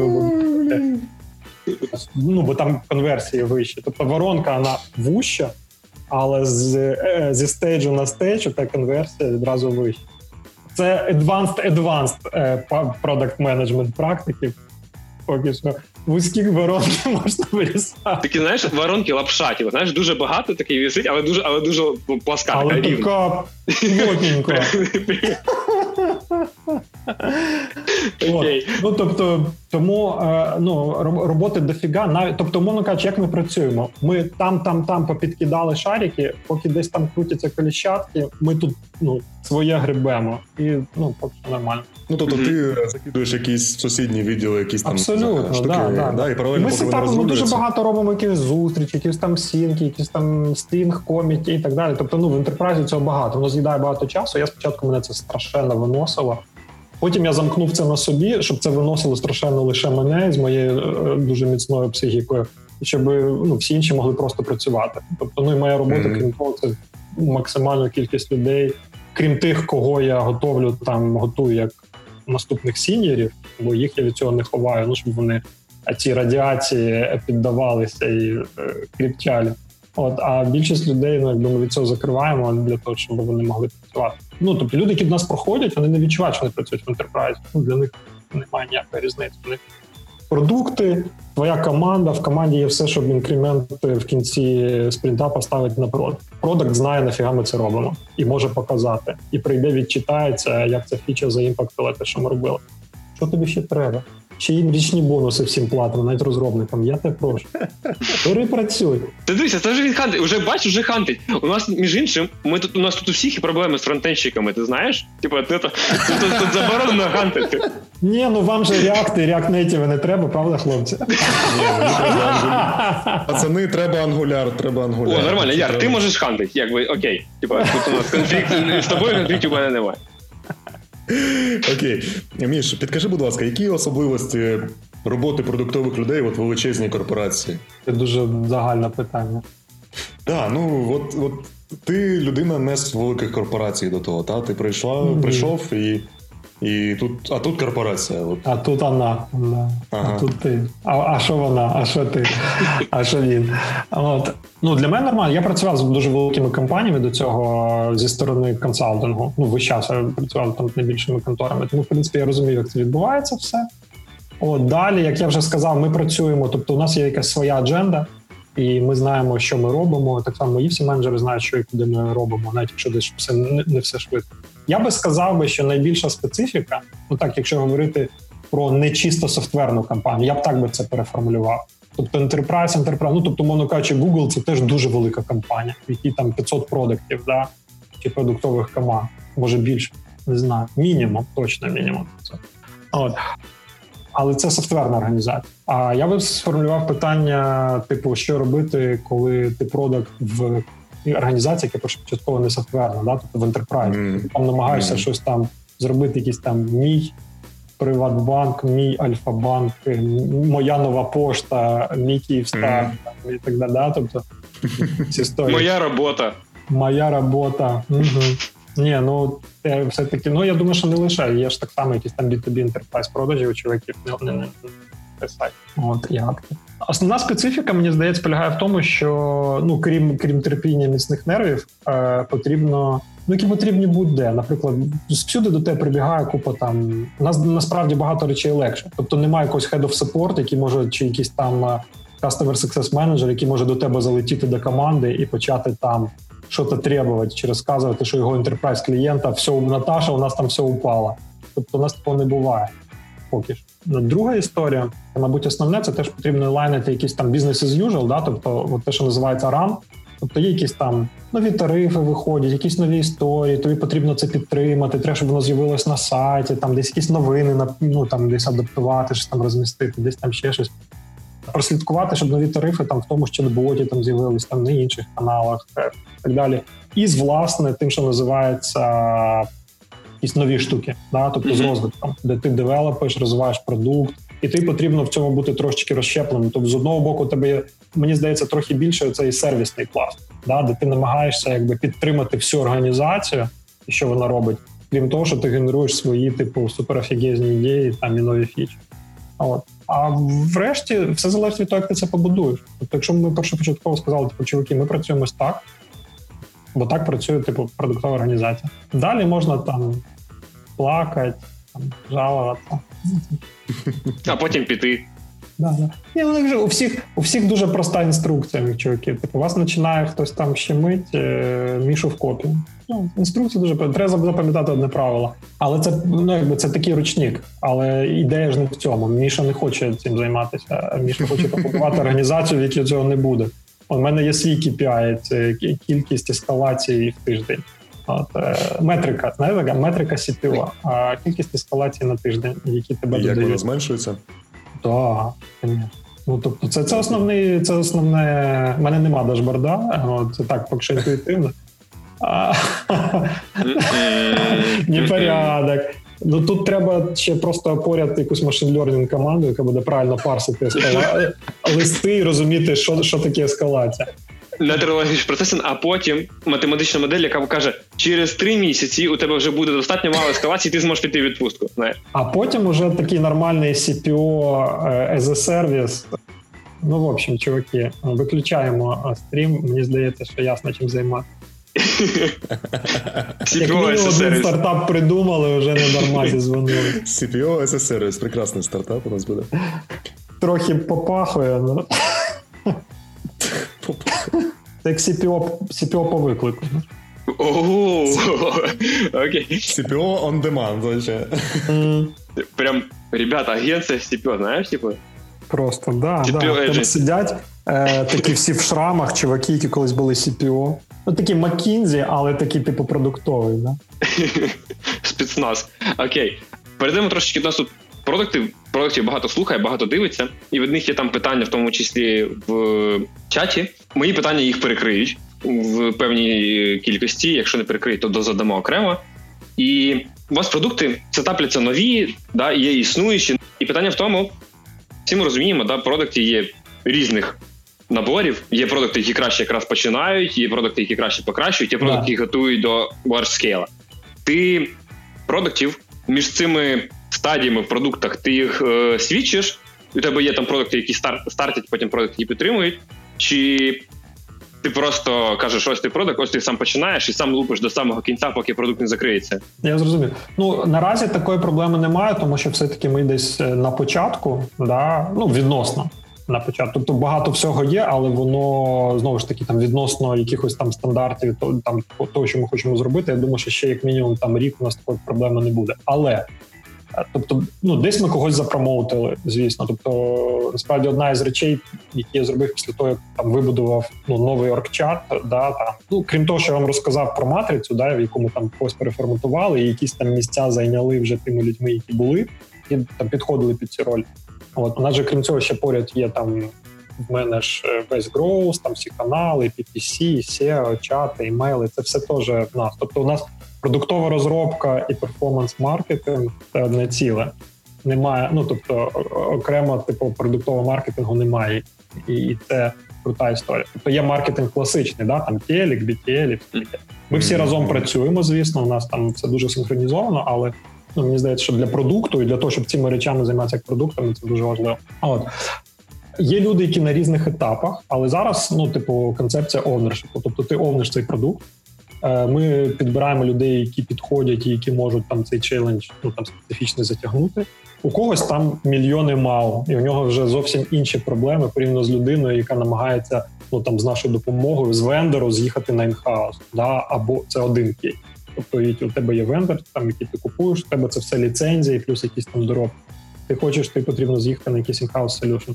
Ну, бо там конверсії вищі. Тобто воронка вона вужча, але з, е, зі stage'у на stage та конверсія відразу вища. Це advanced advanced е, product management практики. Поки що вузькі воронки (laughs) можна вирізати. Такі, знаєш, воронки лапшаті. Знаєш, дуже багато такий вісить, але дуже але дуже пласка. Але така така плотненька. (laughs) (laughs) Okay. Ну тобто, тому е, ну роботи дофіга, навіть тобто, мовно кажучи, як ми працюємо. Ми там, там, там попідкидали шарики, поки десь там крутяться коліщатки. Ми тут ну своє грибемо, і ну поки нормально. Ну тобто, ти закидуєш якісь сусідні відділи, якісь там абсолютно штуки, да, да, да. і паралельно ми сетапимо дуже багато робимо якісь зустрічі, якісь там сінки, якісь там стінг, коміті і так далі. Тобто, ну в інтерпрайзі цього багато. Воно з'їдає багато часу. Я спочатку мене це страшенно виносило. Потім я замкнув це на собі, щоб це виносило страшенно лише мене з моєю е, дуже міцною психікою, щоб ну всі інші могли просто працювати. Тобто, ну і моя робота, mm-hmm. крім того, це максимальна кількість людей, крім тих, кого я готовлю там, готую як наступних сіньорів, бо їх я від цього не ховаю. Ну щоб вони ці радіації піддавалися і е, кріпчалі. От а більшість людей ну якби ми від цього закриваємо для того, щоб вони могли працювати. Ну тобто люди, які до нас проходять, вони не відчувають, що вони працюють в ентерпрайзі. Ну для них немає ніякої різниці. Вони продукти, твоя команда в команді є все, щоб інкремент в кінці спринта поставити на продакт. Продакт знає, нафіга ми це робимо, і може показати. І прийде, відчитається, як ця фіча заімпактила те, що ми робили. Що тобі ще треба? Ще їм річні бонуси всім платимо, навіть розробникам. Я тебе прошу. Перепрацюй. Ти дивися, це вже він хантить. Уже бачиш, вже хантить. У нас, між іншим, ми тут у нас тут у всіх і проблеми з фронтенщиками, ти знаєш? Типа, ти тут, тут, тут заборонено хантити. Ні, ну вам же React і React Native не треба, правда, хлопці? Пацани, треба ангуляр, треба ангуляр. О, нормально, Яр, ти можеш хантити, якби окей. Типа, тут у нас конфлікт з тобою конфліктів у мене немає. Окей. Міш, підкажи, будь ласка, які особливості роботи продуктових людей в величезній корпорації? Це дуже загальне питання. Так, ну от от ти людина не з великих корпорацій до того, та? Ти прийшла, mm-hmm. прийшов і і тут, а тут корпорація. От. А тут вона. Да. Ага. А тут ти. А а що вона? А що ти? А що він? От. Ну, Для мене нормально. Я працював з дуже великими компаніями до цього зі сторони консалтингу. Ну, весь час я працював там з найбільшими конторами. Тому, в принципі, я розумію, як це відбувається все. От далі, як я вже сказав, ми працюємо. Тобто, у нас є якась своя адженда, і ми знаємо, що ми робимо. Так само і всі менеджери знають, що і куди ми робимо, навіть якщо десь все не, не все швидко. Я би сказав би, що найбільша специфіка, ну так, якщо говорити про нечисто софтверну компанію, я б так би це переформулював. Тобто Enterprise, Enterprise, ну тобто, мовно кажучи, Google це теж дуже велика компанія, в якій там 500 продуктів, да, чи продуктових команд, може більше, не знаю. Мінімум, точно мінімум. От. Але це софтверна організація. А я би сформулював питання: типу, що робити, коли ти продакт в організація, яка початково не софтверна, да, тобто в ентерпрайз. Mm. Ти там намагаєшся mm. щось там зробити, якийсь там мій Приватбанк, мій Альфа-банк, моя нова пошта, мій Київстар mm. і так далі. Да? Тобто, (laughs) Моя робота. Моя робота. Угу. Ні, ну це все-таки, ну я думаю, що не лише. Є ж так само якісь там B2B Enterprise продажі у чоловіків не, не, не. От і. Основна специфіка, мені здається, полягає в тому, що ну крім крім терпіння міцних нервів, е, потрібно. Ну, які потрібні будь-де. Наприклад, всюди до тебе прибігає купа там. У нас насправді багато речей легше. Тобто немає якогось head of support, який може, чи якийсь там е, customer success manager, який може до тебе залетіти до команди і почати там щось требувати, чи розказувати, що його enterprise клієнта все Наташа, у нас там все упало. Тобто у нас такого не буває поки що. Друга історія, мабуть, основне, це теж потрібно лайнити якісь там business as usual, да? тобто от те, що називається run, Тобто є якісь там нові тарифи виходять, якісь нові історії, тобі потрібно це підтримати, треба, щоб воно з'явилось на сайті, там десь якісь новини ну, там десь адаптувати, щось там розмістити, десь там ще щось. Прослідкувати, щоб нові тарифи там в тому ж чат-боті там з'явились, там на інших каналах так далі. І з власне тим, що називається якісь нові штуки, да? тобто mm-hmm. з розвитком, де ти девелопиш, розвиваєш продукт, і ти потрібно в цьому бути трошечки розщепленим. Тобто, з одного боку, тебе мені здається трохи більше цей сервісний пласт, да? де ти намагаєшся якби підтримати всю організацію, і що вона робить, крім того, що ти генеруєш свої типу суперофігезні ідеї там і нові фічі. От. А врешті все залежить від того, як ти це побудуєш. Тобто, якщо ми першопочатково сказали, типу, чуваки, ми працюємо так, бо так працює типу продуктова організація. Далі можна там плакати, там, жалуватися. А потім піти. Да, да. Ні, ну, у всіх у всіх дуже проста інструкція, чуваки. Типу, вас починає хтось там щемить е, мішу в копі. Ну, Інструкція дуже треба запам'ятати одне правило. Але це ну, якби це такий ручник. Але ідея ж не в цьому. Міша не хоче цим займатися. Міша хоче (laughs) побудувати організацію, в якій цього не буде. У мене є свій KPI, це кількість ескалацій в тиждень. От, е, Метрика, знаєте, метрика CPO, а кількість ескалацій на тиждень, які тебе додають. Як вона зменшується? Так, Ну, тобто, це це основний, це основне. У мене нема дашборда, це так, поки що інтуїтивно. (laughs) Непорядок. Ну тут треба ще просто поряд якусь машин learning команду, яка буде правильно парсити ескала... листи і розуміти, що що таке ескалація. Нетерологічний процес, а потім математична модель, яка покаже, через три місяці у тебе вже буде достатньо мало ескалації, ти зможеш піти в відпустку. Знаєш. А потім уже такий нормальний CPO as a service. Ну, в общем, чуваки, виключаємо стрім. Мені здається, що ясно чим займатися. (laughs) Як мінімум один стартап придумали, вже не нормально дзвонили. CPO a прекрасний стартап у нас буде. Трохи попахує. Це як CPO, CPO по виклику. (laughs) Окей. CPO on demand, вообще. Прям, ребята, агенція CPO, знаєш, типу? Просто, да, да. Там сидять е, такі всі в шрамах, чуваки, які колись були CPO. Ну, такі Маккінзі, але такі, типу, продуктові, да? (laughs) Спецназ. Окей. Перейдемо трошечки до нас тут продуктів. Багато слухає, багато дивиться, і від них є там питання, в тому числі в чаті. Мої питання їх перекриють в певній кількості. Якщо не перекриють, то дозадамо окремо. І у вас продукти сетапляться нові, да, є існуючі. І питання в тому, всі ми розуміємо, да, продукти є різних наборів. Є продукти, які краще якраз починають, є продукти, які краще покращують, є продукти, які готують до large scale. Ти продуктів між цими стадіями в продуктах ти їх е, свідчиш, у тебе є там продукти, які стар, стартять, потім продукти, які підтримують. Чи ти просто кажеш, ось ти продукт, ось ти сам починаєш і сам лупиш до самого кінця, поки продукт не закриється. Я зрозумів. Ну наразі такої проблеми немає, тому що все-таки ми десь е, на початку, да, ну відносно на початку. Тобто багато всього є, але воно знову ж таки там відносно якихось там стандартів, то там того, що ми хочемо зробити. Я думаю, що ще як мінімум там рік у нас такої проблеми не буде. Але е, тобто, ну десь ми когось запромоутили, звісно. Тобто, насправді одна із речей, які я зробив після того, як там вибудував ну новий оргчат, да там ну крім того, що я вам розказав про матрицю, да в якому там когось переформатували, і якісь там місця зайняли вже тими людьми, які були і там підходили під ці ролі. От у нас же крім цього ще поряд є там в мене ж е, весь Growth, там всі канали, PPC, SEO, чати, імейли. Це все теж в нас. Тобто, у нас продуктова розробка і перформанс-маркетинг це одне ціле. Немає, ну тобто окремо типу продуктового маркетингу немає, і це крута історія. Тобто є маркетинг класичний, да, там телек, BTL, Ми всі разом працюємо, звісно, у нас там все дуже синхронізовано, але ну, мені здається, що для продукту і для того, щоб цими речами займатися як продуктами, це дуже важливо. От. Є люди, які на різних етапах, але зараз, ну, типу, концепція ownership. Тобто ти овниш цей продукт. Е, ми підбираємо людей, які підходять і які можуть там цей челендж ну там специфічно затягнути. У когось там мільйони мав, і у нього вже зовсім інші проблеми порівняно з людиною, яка намагається ну там з нашою допомогою з вендору з'їхати на інхаус, да або це один кейс. Тобто у тебе є вендор, там який ти купуєш, у тебе це все ліцензії, плюс якісь там доробки. Ти хочеш, ти потрібно з'їхати на якийсь in-house solution.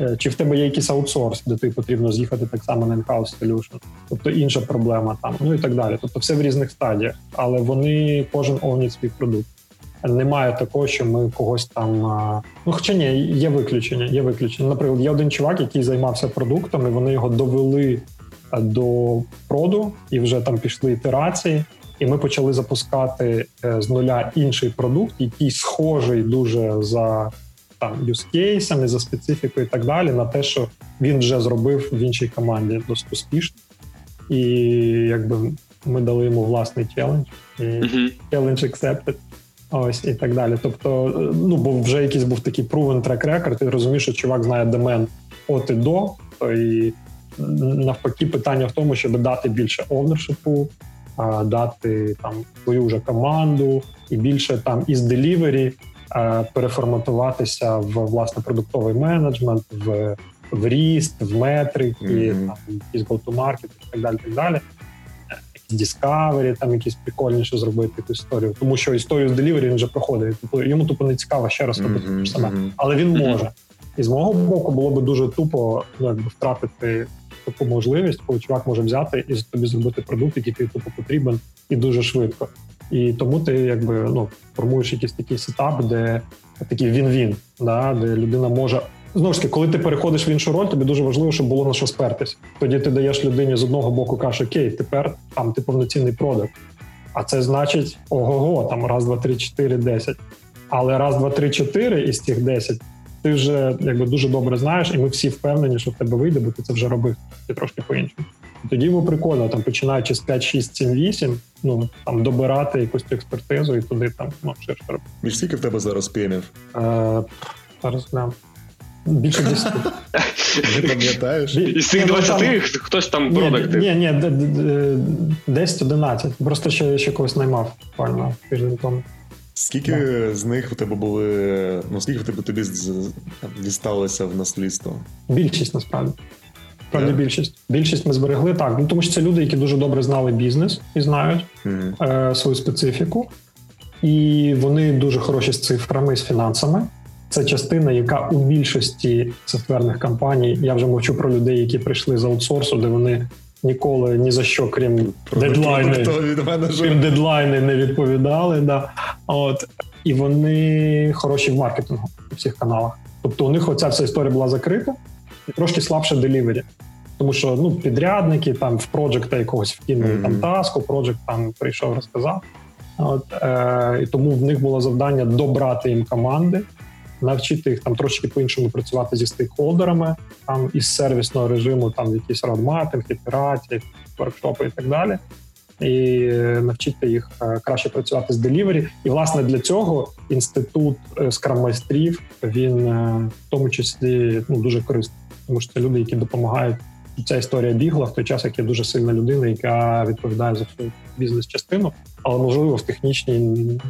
Е, чи в тебе є якийсь аутсорс, де ти потрібно з'їхати так само на in-house solution, тобто інша проблема там, ну і так далі. Тобто, все в різних стадіях, але вони кожен овніть свій продукт. Немає такого, що ми когось там. Ну, хоча ні, є виключення. Є виключення. Наприклад, є один чувак, який займався продуктами. Вони його довели е, до проду, і вже там пішли ітерації. І ми почали запускати е, з нуля інший продукт, який схожий дуже за там юзкейсами, за специфікою і так далі, на те, що він вже зробив в іншій команді досить успішно. І якби ми дали йому власний челендж, і challenge accepted. Ось і так далі. Тобто, ну бо вже якийсь був такий proven track record, ти розумієш, що чувак знає домен от і до, то і навпаки, питання в тому, щоб дати більше овнершипу, дати там свою вже команду і більше там із делівері переформатуватися в власне продуктовий менеджмент, в в ріст, в метрики, mm-hmm. там якісь go-to-market і так далі. так далі. Discovery, там якісь прикольніше зробити якусь історію, тому що історію з Delivery він вже проходить. Тобто йому тупо не цікаво ще раз робити mm-hmm. саме, але він може. І з мого боку було би дуже тупо ну, якби втратити таку можливість, коли чувак може взяти і тобі зробити продукт, який тобі тупо потрібен, і дуже швидко. І тому ти якби ну формуєш якийсь такий сетап, де такий він-він, да, де людина може. Знову ж таки, коли ти переходиш в іншу роль, тобі дуже важливо, щоб було на що спертись. Тоді ти даєш людині з одного боку, кажеш, окей, тепер там ти повноцінний продукт. А це значить ого-го, там раз, два, три, чотири, десять. Але раз, два, три, чотири із цих десять ти вже якби дуже добре знаєш, і ми всі впевнені, що в тебе вийде, бо ти це вже робив ти трошки по-іншому. Тоді йому прикольно, там починаючи з 5, 6, 7, 8, ну там добирати якусь експертизу і туди там ну, ширше робити. І скільки в тебе зараз п'ємів? Е, Зараз глянь. Більше 10. (laughs) Не пам'ятаєш? Із цих 20 хтось там продакти. Ні, ні, 10-11. Просто ще ще когось наймав буквально тиждень тому. Скільки yeah. з них у тебе були, ну скільки в тебе тобі дісталося в наслідство? Більшість насправді. Правда, yeah. більшість. Більшість ми зберегли так. Ну тому що це люди, які дуже добре знали бізнес і знають mm-hmm. е, свою специфіку, і вони дуже хороші з цифрами, з фінансами. Це частина, яка у більшості софтверних компаній, я вже мовчу про людей, які прийшли з аутсорсу, де вони ніколи ні за що, крім дедлайни, крім дедлайни не відповідали. Да. От і вони хороші в маркетингу у всіх каналах. Тобто у них оця вся історія була закрита і трошки слабше делівері. Тому що ну підрядники там в проджекта якогось вкинули mm-hmm. там таску, проджект там прийшов, розказав. От е, і тому в них було завдання добрати їм команди, навчити їх там трошки по-іншому працювати зі стейкхолдерами, там із сервісного режиму, там якісь радматинг, ітерації, воркшопи і так далі. І навчити їх е, краще працювати з делівері. І власне для цього інститут е, скрам-майстрів він е, в тому числі ну дуже корисний, тому що це люди, які допомагають. Ця історія бігла в той час, як є дуже сильна людина, яка відповідає за всю бізнес-частину, але можливо в технічній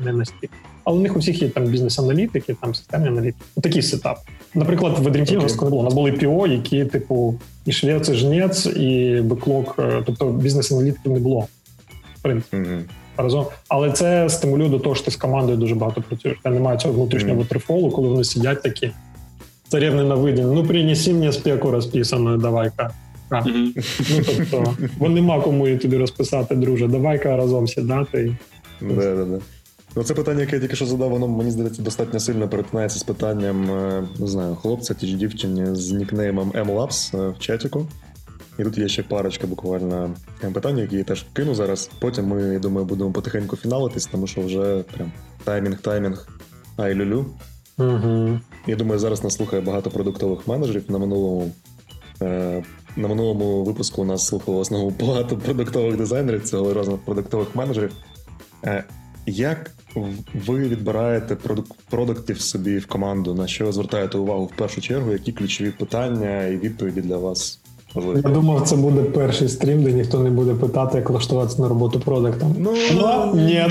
не настільки. Але у них у всіх є там бізнес-аналітики, там системні аналітики. Такий сетап. Наприклад, в Dream Team не було. У нас були ПІО, які, типу, і швець, і жнець, і беклог, тобто бізнес-аналітиків не було. В принципі. Mm-hmm. Разом, але це стимулює до того, що ти з командою дуже багато працюєш. Та немає цього внутрішнього mm-hmm. коли вони сидять такі царівни на виді. Ну принеси мені спеку розписану, давай-ка. Mm-hmm. Ну тобто, бо нема кому її тобі розписати, друже. Давай-ка разом сідати. Да-да-да. Ну, це питання, яке я тільки що задав, воно мені здається достатньо сильно перетинається з питанням е, не знаю, хлопця чи дівчині з нікнеймом MLabs е, в чатіку. І тут є ще парочка буквально питань, які я теж кину зараз. Потім ми, я думаю, будемо потихеньку фіналитись, тому що вже прям таймінг, таймінг, ай люлю. Угу. Я думаю, зараз нас слухає багато продуктових менеджерів на минулому е, на минулому випуску у нас слухало основу багато продуктових дизайнерів, цього разом продуктових менеджерів. Е, як ви відбираєте продуктів собі в команду? На що звертаєте увагу в першу чергу? Які ключові питання і відповіді для вас? Можливо? Я думав, це буде перший стрім, де ніхто не буде питати, як влаштуватися на роботу продуктом. Ну, ну ні.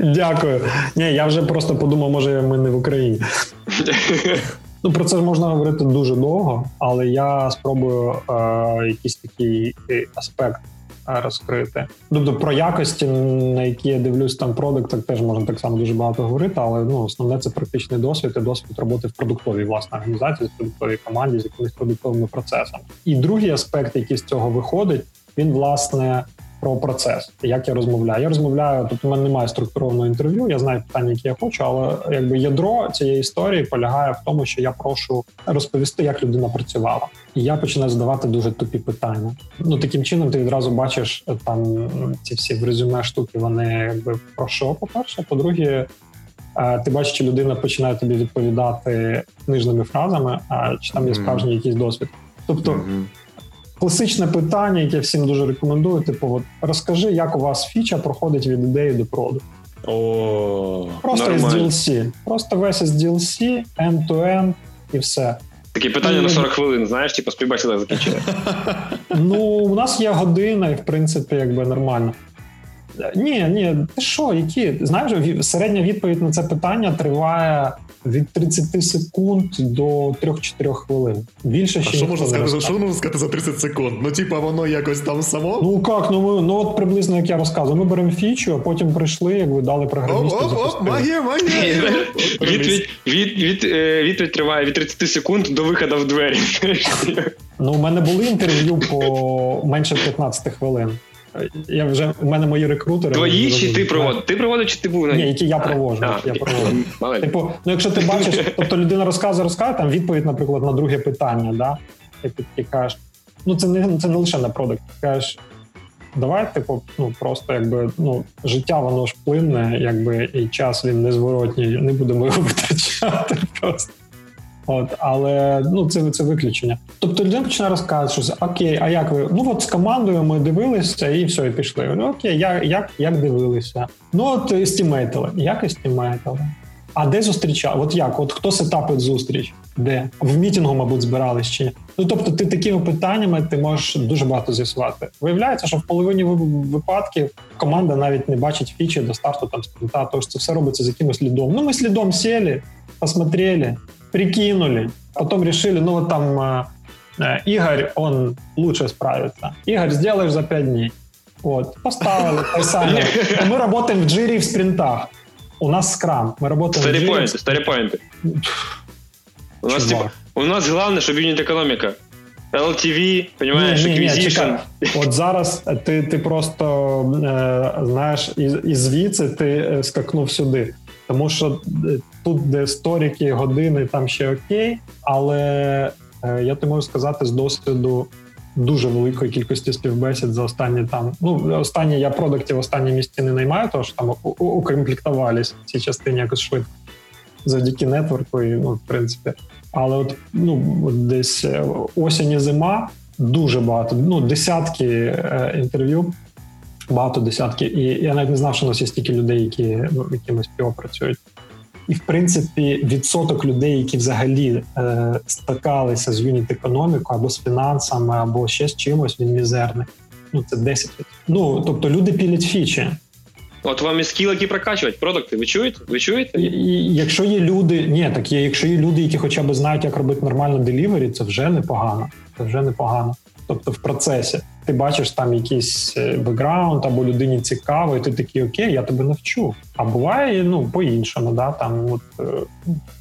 (laughs) Дякую. Ні, я вже просто подумав, може ми не в Україні. (laughs) Ну, Про це можна говорити дуже довго, але я спробую е, якийсь такий е, аспект е, розкрити. Тобто про якості, на які я дивлюсь там продуктах, теж можна так само дуже багато говорити, але ну основне це практичний досвід і досвід роботи в продуктовій власне організації, в продуктовій команді з якимись продуктовими процесами. І другий аспект, який з цього виходить, він власне про процес, як я розмовляю. Я розмовляю, тобто у мене немає структурованого інтерв'ю. Я знаю питання, які я хочу, але якби ядро цієї історії полягає в тому, що я прошу розповісти, як людина працювала, і я починаю задавати дуже тупі питання. Ну таким чином, ти відразу бачиш там ці всі в резюме штуки. Вони якби про що, по перше, по-друге. Е, ти бачиш, чи людина починає тобі відповідати книжними фразами, а чи там є справжній якийсь досвід. Тобто mm-hmm класичне питання, яке всім дуже рекомендую. Типу, от розкажи, як у вас фіча проходить від ідеї до проду. О, Просто із DLC. Просто весь із DLC, end-to-end і все. Такі питання і... на 40 хвилин, знаєш, типу співбачили, закінчили. Ну, у нас є година, і в принципі, якби нормально. Ні, ні, ти що, які? Знаєш, середня відповідь на це питання триває від 30 секунд до 3-4 хвилин. Більше ще що можна сказати, що можна сказати за 30 секунд? Ну, типа, воно якось там само? Ну як, ну ми ну от приблизно як я розказую. Ми беремо фічу, а потім прийшли, якби дали програмісту. Оп, оп, оп, магія, магія! Відповідь від, від, е, триває від 30 секунд до виходу в двері. Ну, у мене були інтерв'ю по менше 15 хвилин. Я вже у мене мої рекрутери. Твої чи ти проводив? Ти проводив, чи ти був на Ні, які я проводжу. А, я проводжу. (laughs) Типу, ну якщо ти бачиш, (laughs) тобто людина розказує, розказує там відповідь, наприклад, на друге питання, да? І ти, ти кажеш, ну це не це не лише на продукт. Ти кажеш, давай, типу, ну просто якби ну життя воно ж плинне, якби і час він незворотній, не будемо його (laughs) витрачати просто. От, але ну це це виключення. Тобто людина починає розказувати, що окей, а як ви? Ну от з командою ми дивилися і все, і пішли. Ну окей, як як, як дивилися? Ну от стімейтили. Як стімейтили? А де зустрічав? От як? От хто сетапить зустріч? Де? В мітингу, мабуть, збирались чи ні? Ну тобто, ти такими питаннями ти можеш дуже багато з'ясувати. Виявляється, що в половині випадків команда навіть не бачить фічі до старту там спринта, тож це все робиться з якимось лідом. Ну ми слідом сіли, посмотрели, прикинули, потом решили, ну вот там э, э, Игорь, он лучше справится. Игорь, сделаешь за 5 дней. Вот, поставили, сами. Мы работаем в джире в спринтах. У нас скрам. Мы работаем старі в джире. Поинты, старі поинты. У нас, типа, у нас главное, щоб юніт економіка. LTV, понимаєш, ні, ні, acquisition. Ні, От зараз ти ти просто е, знаєш, і, і звідси ти скакнув сюди. Тому що е, тут, де сторіки, години, там ще окей, але е, я ти можу сказати з досвіду дуже великої кількості співбесід за останні там. Ну останні я продуктів в останній місці не наймаю, тому що там укомплектувались в цій частині якось швидко завдяки нетворку, і ну в принципі. Але от ну десь е, осінь і зима дуже багато. Ну десятки е, інтерв'ю багато десятків. І я навіть не знав, що у нас є стільки людей, які ну, якимось ПІО працюють. І в принципі, відсоток людей, які взагалі е, стикалися з юніт економікою або з фінансами, або ще з чимось, він мізерний. Ну це 10%. Ну тобто люди пілять фічі. От вам і скіл, які прокачувати продукти. Ви чуєте? Ви чуєте? І, і, Якщо є люди, ні, так є, якщо є люди, які хоча б знають, як робити нормально делівері, це вже непогано. Це вже непогано. Тобто, в процесі ти бачиш там якийсь е, бекграунд або людині цікаво, і ти такий окей, я тебе навчу. А буває ну по-іншому, да там от е,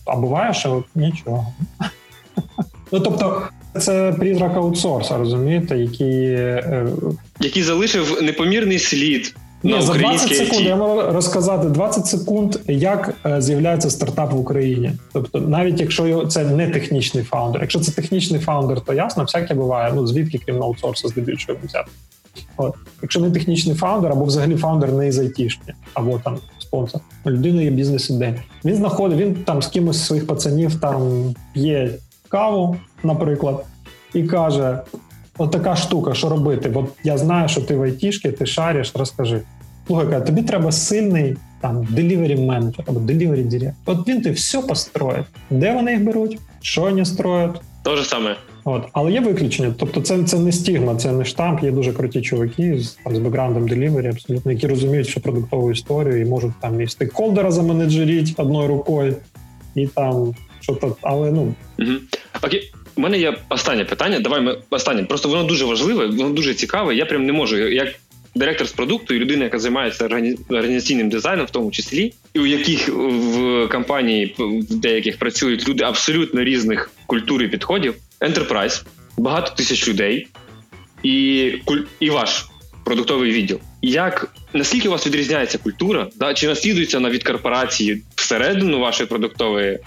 а буває, що нічого. (laughs) Ну тобто. Це призрак аутсорса, розумієте, який е, який залишив непомірний слід ні, за 20 секунд я можу розказати 20 секунд, як е, з'являється стартап в Україні. Тобто, навіть якщо це не технічний фаундер, якщо це технічний фаундер, то ясно, всяке буває. Ну звідки крім аутсорсу здебільшого взяти. От. Якщо не технічний фаундер, або взагалі фаундер не із айтішки, або там спонсор, у людини є бізнес ідея. Він знаходить, він там з кимось своїх пацанів там п'є каву, наприклад, і каже: от така штука, що робити? От я знаю, що ти в айтішки, ти шариш, розкажи. Слухай, тобі треба сильний там delivery менеджер або delivery директор. От він ти все построїть. Де вони їх беруть? Що вони строять? То же саме. От, але є виключення. Тобто, це це не стігма, це не штамп. Є дуже круті чуваки з там з бекграундом делівері, абсолютно, які розуміють, що продуктову історію і можуть там і стейкхолдера заменеджеріть одною рукою, і там що то, але ну угу. окей. У мене є останнє питання. Давай ми останнє. Просто воно дуже важливе, воно дуже цікаве. Я прям не можу як директор з продукту і людина, яка займається організаційним дизайном, в тому числі, і у яких в компанії в деяких працюють люди абсолютно різних культур і підходів. Enterprise, багато тисяч людей, і і ваш продуктовий відділ. Як наскільки у вас відрізняється культура? Да, Чи наслідується вона від корпорації всередину вашої продуктової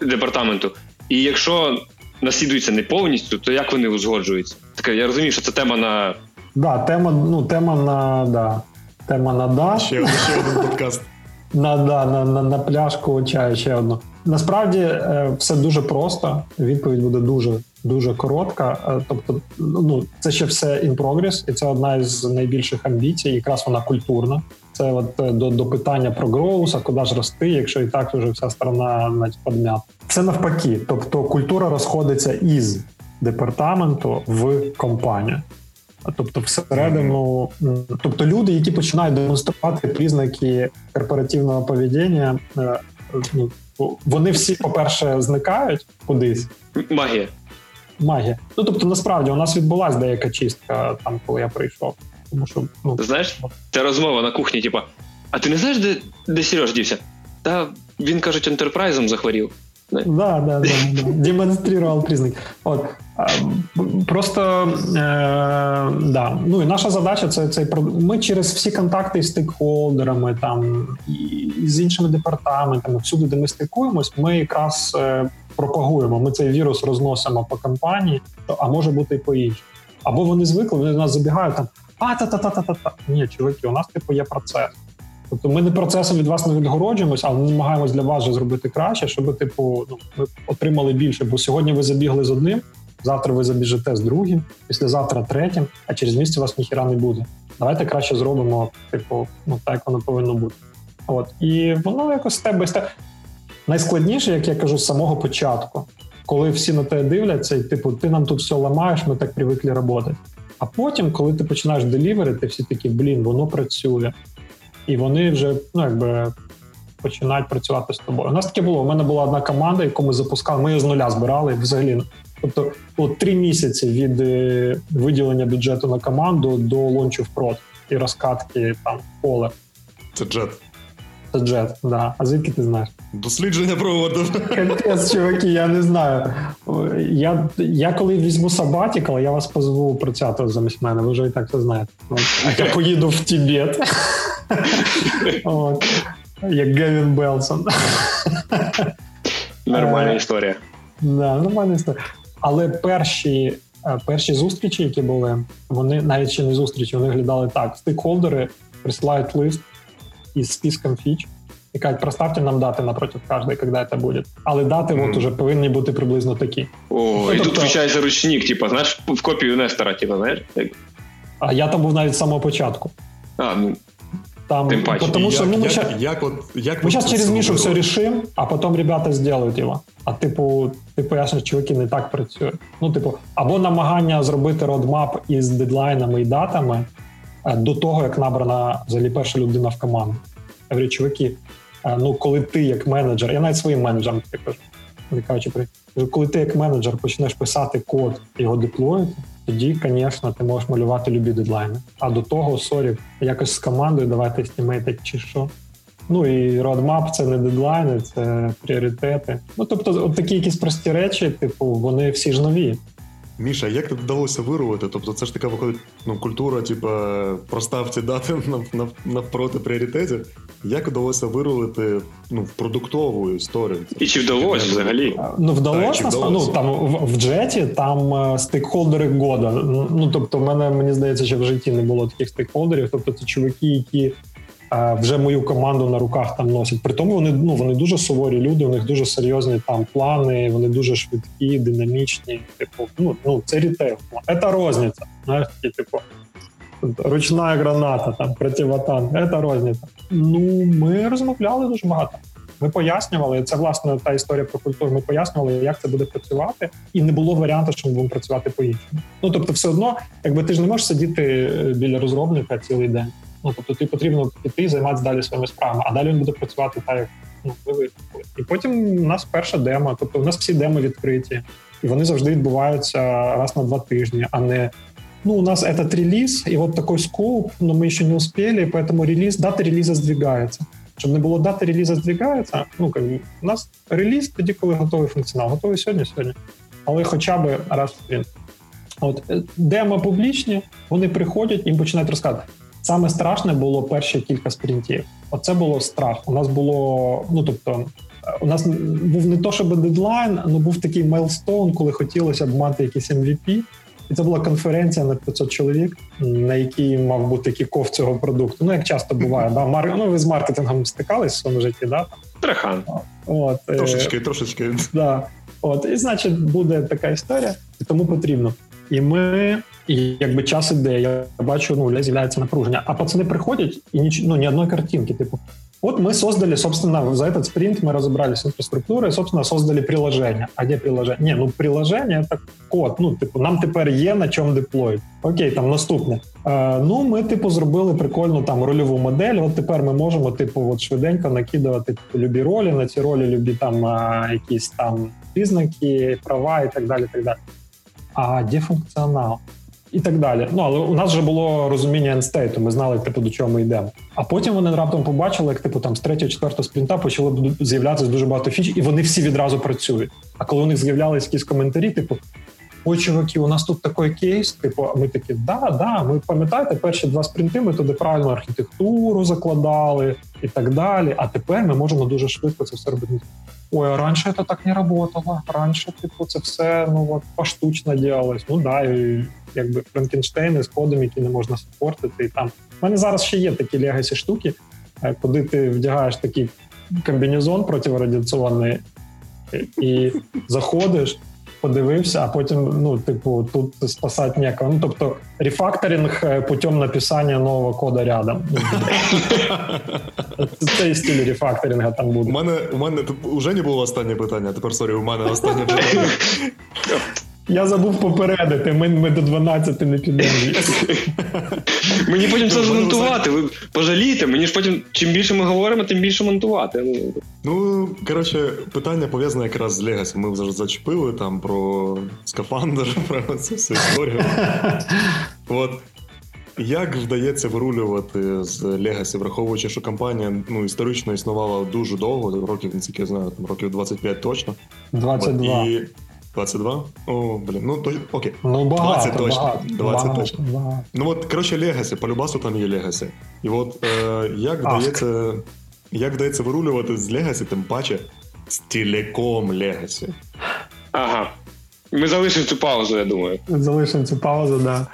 департаменту? І якщо наслідується не повністю, то як вони узгоджуються? Таке я розумію, що це тема на Да, тема, ну, тема на да. Тема на да. Ще, ще один подкаст. (laughs) На да, на, на, на пляшку чаю ще одну. Насправді е, все дуже просто. Відповідь буде дуже дуже коротка. Е, тобто, ну це ще все in progress, і це одна із найбільших амбіцій. Якраз вона культурна. Це от е, до до питання про гроус, а куди ж рости, якщо і так вже вся сторона навіть подм'ята. Це навпаки, тобто культура розходиться із департаменту в компанію. Тобто, всередину, тобто люди, які починають демонструвати признаки корпоративного поведіння, е, ну, вони всі, по-перше, зникають кудись. Магія. Магія. Ну тобто, насправді у нас відбулася деяка чистка там, коли я прийшов. Тому що ну знаєш, ця розмова на кухні, типа, а ти не знаєш, де де Сереж дівся? Та він кажуть, ентерпрайзом захворів. Да, да, да, да. демонстрував признак. От просто е, да. Ну і наша задача це цей Ми через всі контакти з стейкхолдерами, там і з іншими департаментами, всюди, де ми стикуємось, ми якраз е, пропагуємо. Ми цей вірус розносимо по компанії, а може бути і по іншому. Або вони звикли, вони до нас забігають там. А та та та та та ні, чуваки, у нас типу є процес. Тобто ми не процесом від вас не відгороджуємося, але намагаємось для вас же зробити краще, щоб типу ну ми отримали більше. Бо сьогодні ви забігли з одним, завтра ви забіжите з другим, післязавтра третім, а через місяць вас ніхіра не буде. Давайте краще зробимо, типу, ну так як воно повинно бути. От і воно якось степ бай. Найскладніше, як я кажу, з самого початку, коли всі на тебе дивляться, і типу, ти нам тут все ламаєш, ми так привикли роботи. А потім, коли ти починаєш деліверити, всі такі, блін, воно працює і вони вже ну якби починають працювати з тобою. У нас таке було. У мене була одна команда, яку ми запускали. Ми її з нуля збирали взагалі. Тобто, от три місяці від е, виділення бюджету на команду до лончу в прод і розкатки там поле. Це джет. Це джет, да. А звідки ти знаєш? Дослідження проводив. Капець, чуваки, я не знаю. Я я коли візьму sabbatical, я вас позву працювати замість мене. Ви вже і так це знаєте. Я поїду в Тібет. От. Як Гевін Белсон. Нормальна е, історія. Да, Нормальна історія. Але перші е, перші зустрічі, які були, вони навіть ще не зустрічі, вони виглядали так: стейкхолдери присилають лист із списком фіч і кажуть, проставте нам дати напротив кожної, коли це буде. Але дати mm. от уже повинні бути приблизно такі. О, ну, І тобто... тут включається ручник, типу, знаєш, в копію Нестора, типу, знаєш? А я там був навіть з самого початку. А, ну, там, Тем паче. Потому что, ну, мы сейчас, як, от, як мы сейчас через Мишу все решим, а потом ребята сделают його. А типу, ти поясниш, чуваки не так працюють. Ну, типу, або намагання зробити родмап із дедлайнами і датами до того, як набрана взагалі перша людина в команду. Я говорю, чуваки, ну коли ти як менеджер, я навіть своїм менеджерам таке кажу, кажучи, коли ти як менеджер почнеш писати код і його деплоїти, тоді, звісно, ти можеш малювати любі дедлайни. А до того, сорі, якось з командою давайте estimate'и чи що. Ну і roadmap це не дедлайни, це пріоритети. Ну тобто, от такі якісь прості речі, типу, вони всі ж нові. Міша, як тобі вдалося вирувати? Тобто, це ж така виходить ну, культура, типу, проставці дати (laughs) навпроти пріоритетів. Як вдалося вирулити ну, в продуктову історію? І чи вдалося взагалі? Ну, вдалося. Ну, там в, в джеті там е, стейкхолдери года. Ну, тобто, в мене, мені здається, що в житті не було таких стейкхолдерів. Тобто, це чуваки, які вже мою команду на руках там носять. При тому вони ну вони дуже суворі люди. У них дуже серйозні там плани. Вони дуже швидкі, динамічні. Типу, ну ну це рітейл. Це розниця. Знаєш, такі, типу. Ручна граната, там противотанк, це розниця. Ну, ми розмовляли дуже багато. Ми пояснювали це власне та історія про культуру. Ми пояснювали, як це буде працювати, і не було варіанту, що ми будемо працювати по іншому. Ну тобто, все одно, якби ти ж не можеш сидіти е, біля розробника цілий день. Ну тобто, ти потрібно піти і займатися далі своїми справами, а далі він буде працювати так, як ну ви виступили. І потім у нас перша демо. Тобто, у нас всі демо відкриті, і вони завжди відбуваються раз на два тижні, а не. Ну, у нас этот релиз, и вот такой скоп, но мы еще не успели, поэтому релиз, дата релиза сдвигается. Щоб не було дати реліза здвигається, ну как, у нас реліз тоді, коли готовий функціонал, готовий сьогодні, сьогодні. Але хоча б раз в спринт. От е, демо публічні, вони приходять і починають розказати. Саме страшне було перші кілька спринтів. Оце було страх. У нас було, ну тобто, у нас був не то, щоб дедлайн, але був такий milestone, коли хотілося б мати якийсь MVP. І це була конференція на 500 чоловік, на якій мав бути kickoff цього продукту. Ну як часто буває, да Мар... ну ви з маркетингом стикались в своєму житті, да? Трохи. От е, трошечки, трошечки. Да. От, і значить, буде така історія, і тому потрібно. І ми, і якби час іде, я бачу, ну з'являється напруження. А пацани приходять і ніч, ну, ні одної картинки. Типу, Вот мы создали, собственно, за этот спринт мы разобрались с инфраструктурой, собственно, создали приложение. А где приложение? Не, ну приложение это код. Ну, типу, нам тепер є на чому деплоїть. Окей, там наступне. Е, ну, ми, типу, зробили прикольну там рольову модель. От тепер ми можемо, типу, от швиденько накидувати типу, любі ролі. На ці ролі любі там а, якісь там признаки, права і так далі. так далі. А де функціонал? і так далі. Ну але у нас вже було розуміння енстейту, Ми знали, типу, до чого ми йдемо. А потім вони раптом побачили, як типу там з третього, четвертого спринта почали з'являтися дуже багато фіч, і вони всі відразу працюють. А коли у них з'являлися якісь коментарі, типу. Ой, чуваки, у нас тут такий кейс. Типу, ми такі, да, да. Ми пам'ятаєте, перші два спринти ми туди правильну архітектуру закладали і так далі. А тепер ми можемо дуже швидко це все робити. Ой, а раніше це так не працювало. Раніше, типу, це все ну от поштучно діялось. Ну да, і якби Франкенштейни з кодом, які не можна спортити. І там У мене зараз ще є такі legacy штуки, е, куди ти вдягаєш такий комбінезон протирадіаційний і заходиш. Подивився, а потім, ну, типу, тут спасати ніякого. Ну, тобто, рефакторинг е, путем написання нового кода рядом. (laughs) Цей стиль рефакторинга там буде. У мене у мене тут уже не було останнє питання. Тепер сорі, у мене останнє питання. (laughs) Я забув попередити, ми ми до 12 не підемо. (laughs) Мені потім це змонтувати. Ви пожалієте, мені ж потім, чим більше ми говоримо, тим більше монтувати. Ну, ну коротше, питання пов'язане якраз з legacy. Ми вже зачепили там про скафандр, (laughs) про цю всю історію. (laughs) От. Як вдається вирулювати з legacy, враховуючи, що компанія ну, історично існувала дуже довго, років, я знаю, там, років 25 точно. 22. От, і 22? О, блін, ну то окей. Ну, багато, 20 точно. Багато, 20 багато, точно. Багато. Ну от, коротше, legacy, по любасу там є legacy. І от е, як вдається як вдається вирулювати з legacy, тим паче з телеком legacy. Ага. Ми залишимо цю паузу, я думаю. Залишимо цю паузу, так.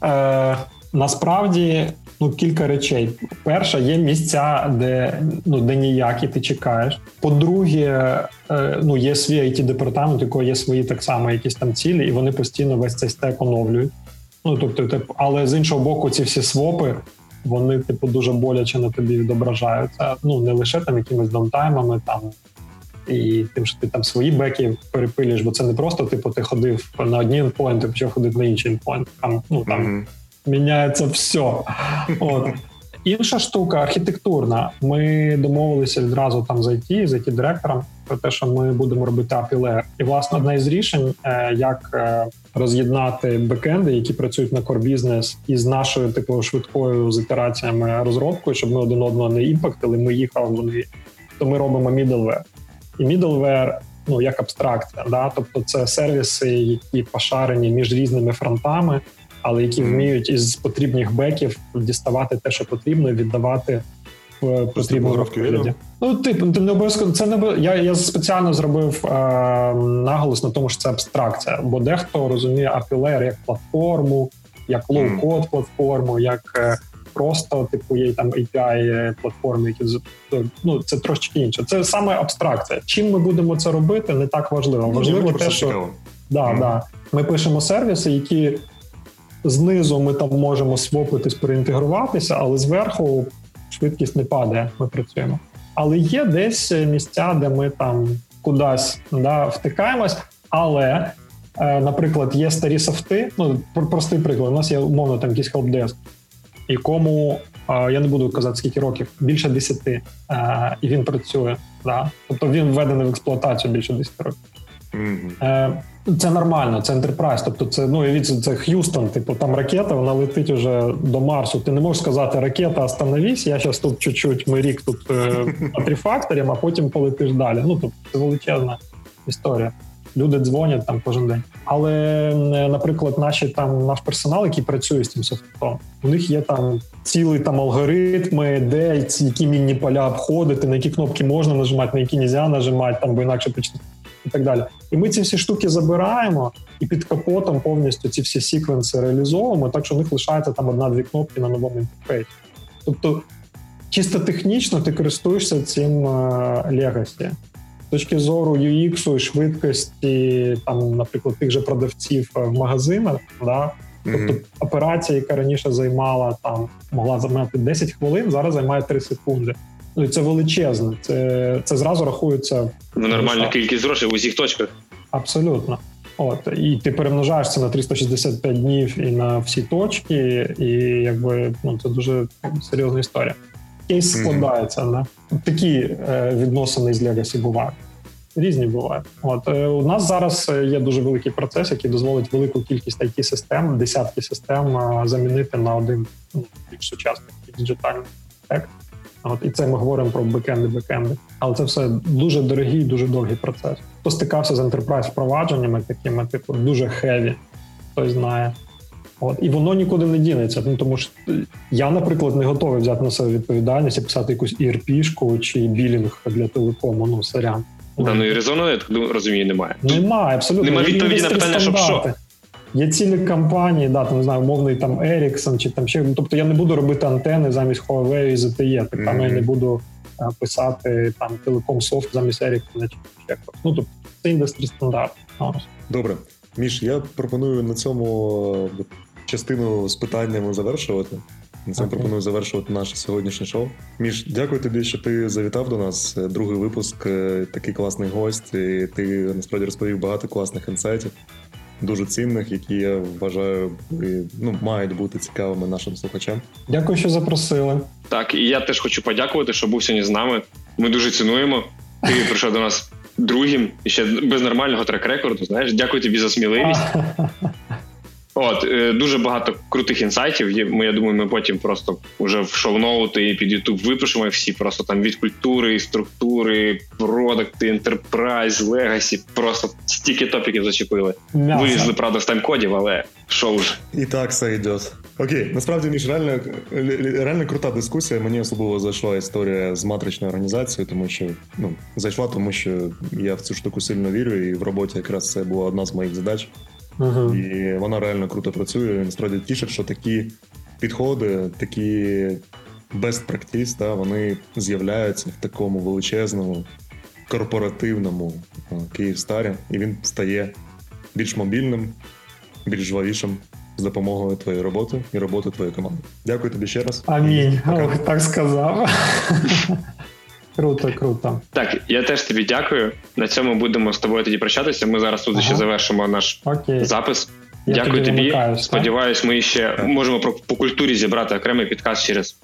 Да. Е, Насправді ну кілька речей. Перша є місця, де ну де ніякі ти чекаєш. По-друге, е, ну є свій it департамент, у якого є свої так само якісь там цілі, і вони постійно весь цей стек оновлюють. Ну тобто, тип, але з іншого боку, ці всі свопи. Вони, типу, дуже боляче на тобі відображаються. Ну не лише там якимись даунтаймами, там і тим, що ти там свої беки перепилюєш, бо це не просто типу ти ходив на одні ендпоінти, почав ходити на інші ендпоінти. Там ну там mm-hmm міняється все. От. Інша штука архітектурна. Ми домовилися відразу там з IT, з it директором про те, що ми будемо робити layer. І власне одне із рішень, е, як е, роз'єднати бекенди, які працюють на core бізнес, із нашою типу швидкою з ітераціями розробкою, щоб ми один одного не імпактили. Ми їхали вони, то ми робимо middleware. І middleware, ну як абстракція, да, тобто це сервіси, які пошарені між різними фронтами але які вміють із потрібних беків діставати те, що потрібно, віддавати в потрібному вигляді. Ну, типу, не обов'язково це не я. Я спеціально зробив е, наголос на тому, що це абстракція, бо дехто розуміє API як платформу, як лоу-код платформу, як е, просто типу є там API платформи, які ну це трошки інше. Це саме абстракція. Чим ми будемо це робити, не так важливо. Ну, важливо те, що да, mm. да, ми пишемо сервіси, які знизу ми там можемо свопитись, переінтегруватися, але зверху швидкість не падає. Ми працюємо. Але є десь місця, де ми там кудись да, втикаємось, але. Е, наприклад, є старі софти. Ну простий приклад. У нас є умовно там якийсь helpdesk, якому я не буду казати скільки років, більше 10, е, і він працює. Да? Тобто він введений в експлуатацію більше 10 років. Mm-hmm. Це нормально, це enterprise, Тобто, це ну явіться, це Х'юстон. Типу там ракета, вона летить уже до Марсу. Ти не можеш сказати, ракета, остановись, Я зараз тут чуть-чуть, ми рік тут (laughs) по трифакторам, а потім полетиш далі. Ну тобто це величезна історія. Люди дзвонять там кожен день. Але, наприклад, наші там наш персонал, який працює з цим софтом, у них є там цілий там алгоритми, де які мінні поля обходити, на які кнопки можна нажимати, на які нельзя нажимати, там бо інакше почне і так далі. І ми ці всі штуки забираємо і під капотом повністю ці всі секвенси реалізовуємо, так що у них лишається там одна-дві кнопки на новому інтерфейсі. Тобто, чисто технічно ти користуєшся цим legacy точки зору UX і швидкості, там, наприклад, тих же продавців е, в магазинах, да. Тобто mm-hmm. операція, яка раніше займала там, могла займати 10 хвилин, зараз займає 3 секунди. Ну і це величезне. Це це зразу рахується Ну, нормальна кількість грошей в усіх точках. Абсолютно. От і ти перемножаєшся на 365 днів і на всі точки, і якби ну це дуже серйозна історія кейс складається. Mm-hmm. Да? Такі е, відносини з Legacy бувають. Різні бувають. От е, у нас зараз е, є дуже великий процес, який дозволить велику кількість it систем, десятки систем е, замінити на один ну, більш сучасний діджитальний тек. От і це ми говоримо про бекенди, бекенди. Але це все дуже дорогий, дуже довгий процес. Хто стикався з enterprise впровадженнями, такими типу дуже хеві, хтось знає. От і воно нікуди не дінеться. Ну тому що я, наприклад, не готовий взяти на себе відповідальність і писати якусь ERP-шку чи білінг для телекому. Ну сорян. Да, ну і резону, я так розумію, немає. Немає, абсолютно. Немає відповіді на питання, щоб що. Є цілі компанії, да, там не знаю, умовний там Ericsson чи там ще. Ну, тобто я не буду робити антени замість Huawei і ZTE, так само mm-hmm. я не буду а, писати там телеком софт замість Ericsson чи ще Ну тобто це індустрі стандарт. Добре. Міш, я пропоную на цьому частину з питаннями завершувати. На цьому okay. пропоную завершувати наше сьогоднішнє шоу. Міш, дякую тобі, що ти завітав до нас. Другий випуск, е, такий класний гость. і Ти насправді розповів багато класних інсайтів, дуже цінних, які я вважаю ну, мають бути цікавими нашим слухачам. Дякую, що запросили. Так, і я теж хочу подякувати, що був сьогодні з нами. Ми дуже цінуємо. Ти прийшов до нас другим і ще без нормального track record'у. Знаєш, дякую тобі за сміливість. (laughs) От е, дуже багато крутих інсайтів. Ми я думаю, ми потім просто вже в show notes і під Ютуб випишемо всі просто там від культури, структури, продукти, enterprise, legacy. Просто стільки топіків зачепили. Вилізли, правда, з тайм-кодів, але шоу ж. І так все йде. Окей, насправді ніж реально реально крута дискусія. Мені особливо зайшла історія з матричною організацією, тому що ну зайшла, тому що я в цю штуку сильно вірю, і в роботі якраз це була одна з моїх задач. Uh-huh. І вона реально круто працює. Насправді тішить, що такі підходи, такі best practice, та, вони з'являються в такому величезному корпоративному Київстарі, і він стає більш мобільним, більш жвавішим з допомогою твоєї роботи і роботи твоєї команди. Дякую тобі ще раз. Амінь. Ох, так сказав. (laughs) Круто, круто. Так, я теж тобі дякую. На цьому будемо з тобою тоді прощатися. Ми зараз тут ага. ще завершимо наш Окей. запис. Я Дякую тобі. Сподіваюсь, ми ще можемо про по культурі зібрати окремий підказ через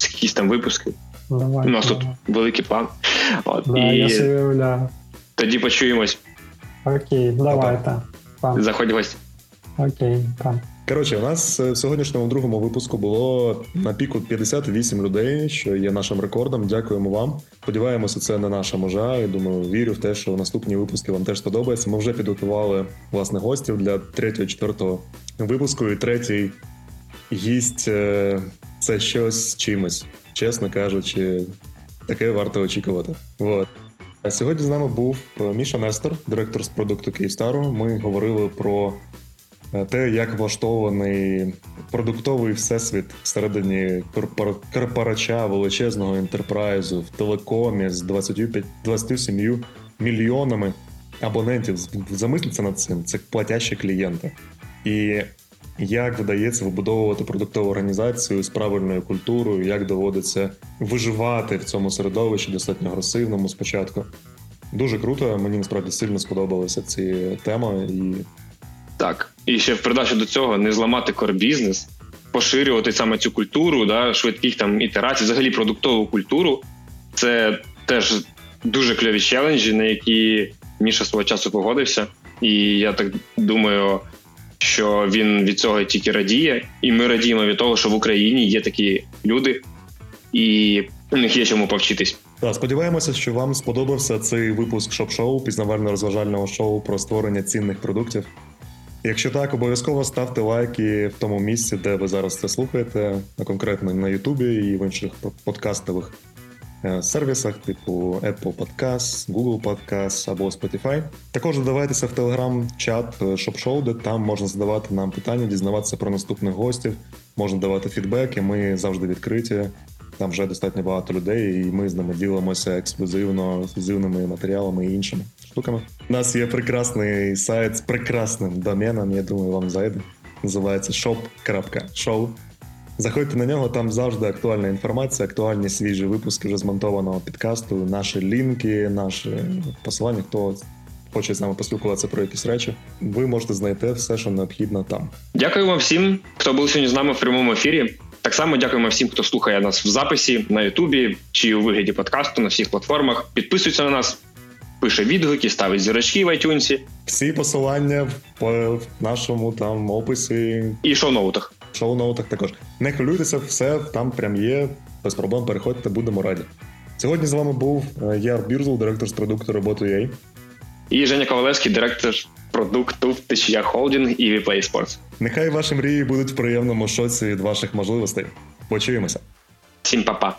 якісь там випуски. Давай, У нас давай. тут великий план. От, да, і я Тоді почуємось. Окей, давайте. Заходь в гості. Окей, так. Коротше, у нас е, в сьогоднішньому другому випуску було на піку 58 людей, що є нашим рекордом. Дякуємо вам. Сподіваємося, це не наша межа. І думаю, вірю в те, що наступні випуски вам теж сподобаються. Ми вже підготували власне гостів для третього, четвертого випуску. І третій гість е, це щось чимось, чесно кажучи, таке варто очікувати. Вот. Сьогодні з нами був е, Міша Нестор, директор з продукту Київстару. Ми говорили про те, як влаштований продуктовий всесвіт всередині корпорача величезного інтерпрайзу в телекомі з 25, 27 мільйонами абонентів. Замисліться над цим. Це платящі клієнти. І як вдається вибудовувати продуктову організацію з правильною культурою, як доводиться виживати в цьому середовищі достатньо агресивному спочатку. Дуже круто, мені насправді сильно сподобалася ці теми. І... Так, і ще в придачу до цього не зламати корбізнес, поширювати саме цю культуру, да, швидких там ітерацій, взагалі продуктову культуру. Це теж дуже кльові челенджі, на які Міша свого часу погодився. І я так думаю, що він від цього тільки радіє, і ми радіємо від того, що в Україні є такі люди, і у них є чому повчитись. Так, сподіваємося, що вам сподобався цей випуск шоп-шоу, пізнавально-розважального шоу про створення цінних продуктів. Якщо так, обов'язково ставте лайки в тому місці, де ви зараз це слухаєте, конкретно на Ютубі і в інших подкастових Е, сервісах, типу Apple Podcast, Google Podcast або Spotify. Також додавайтеся в телеграм-чат ShopShow, де там можна задавати нам питання, дізнаватися про наступних гостів, можна давати фідбек, і ми завжди відкриті. Там вже достатньо багато людей, і ми з ними ділимося ексклюзивно, ексклюзивними матеріалами і іншими штуками. У нас є прекрасний сайт з прекрасним доменом, я думаю, вам зайде. Називається shop.show. Заходьте на нього, там завжди актуальна інформація, актуальні свіжі випуски вже змонтованого підкасту, наші лінки, наші посилання. Хто хоче з нами поспілкуватися про якісь речі, ви можете знайти все, що необхідно там. Дякую вам всім, хто був сьогодні з нами в прямому ефірі. Так само дякуємо всім, хто слухає нас в записі на Ютубі чи у вигляді подкасту на всіх платформах. Підписується на нас, пише відгуки, ставить зірочки в iTunes. Всі посилання в нашому там описі і шоу-ноутах шоу-ноутах також. Не хвилюйтеся, все там прям є. Без проблем переходьте, будемо раді. Сьогодні з вами був е, Яр Бірзл, директор з продукту роботи UA. І Женя Ковалевський, директор продукту в Течія Холдінг і Vplay Sports. Нехай ваші мрії будуть в приємному шоці від ваших можливостей. Почуємося. Всім па-па.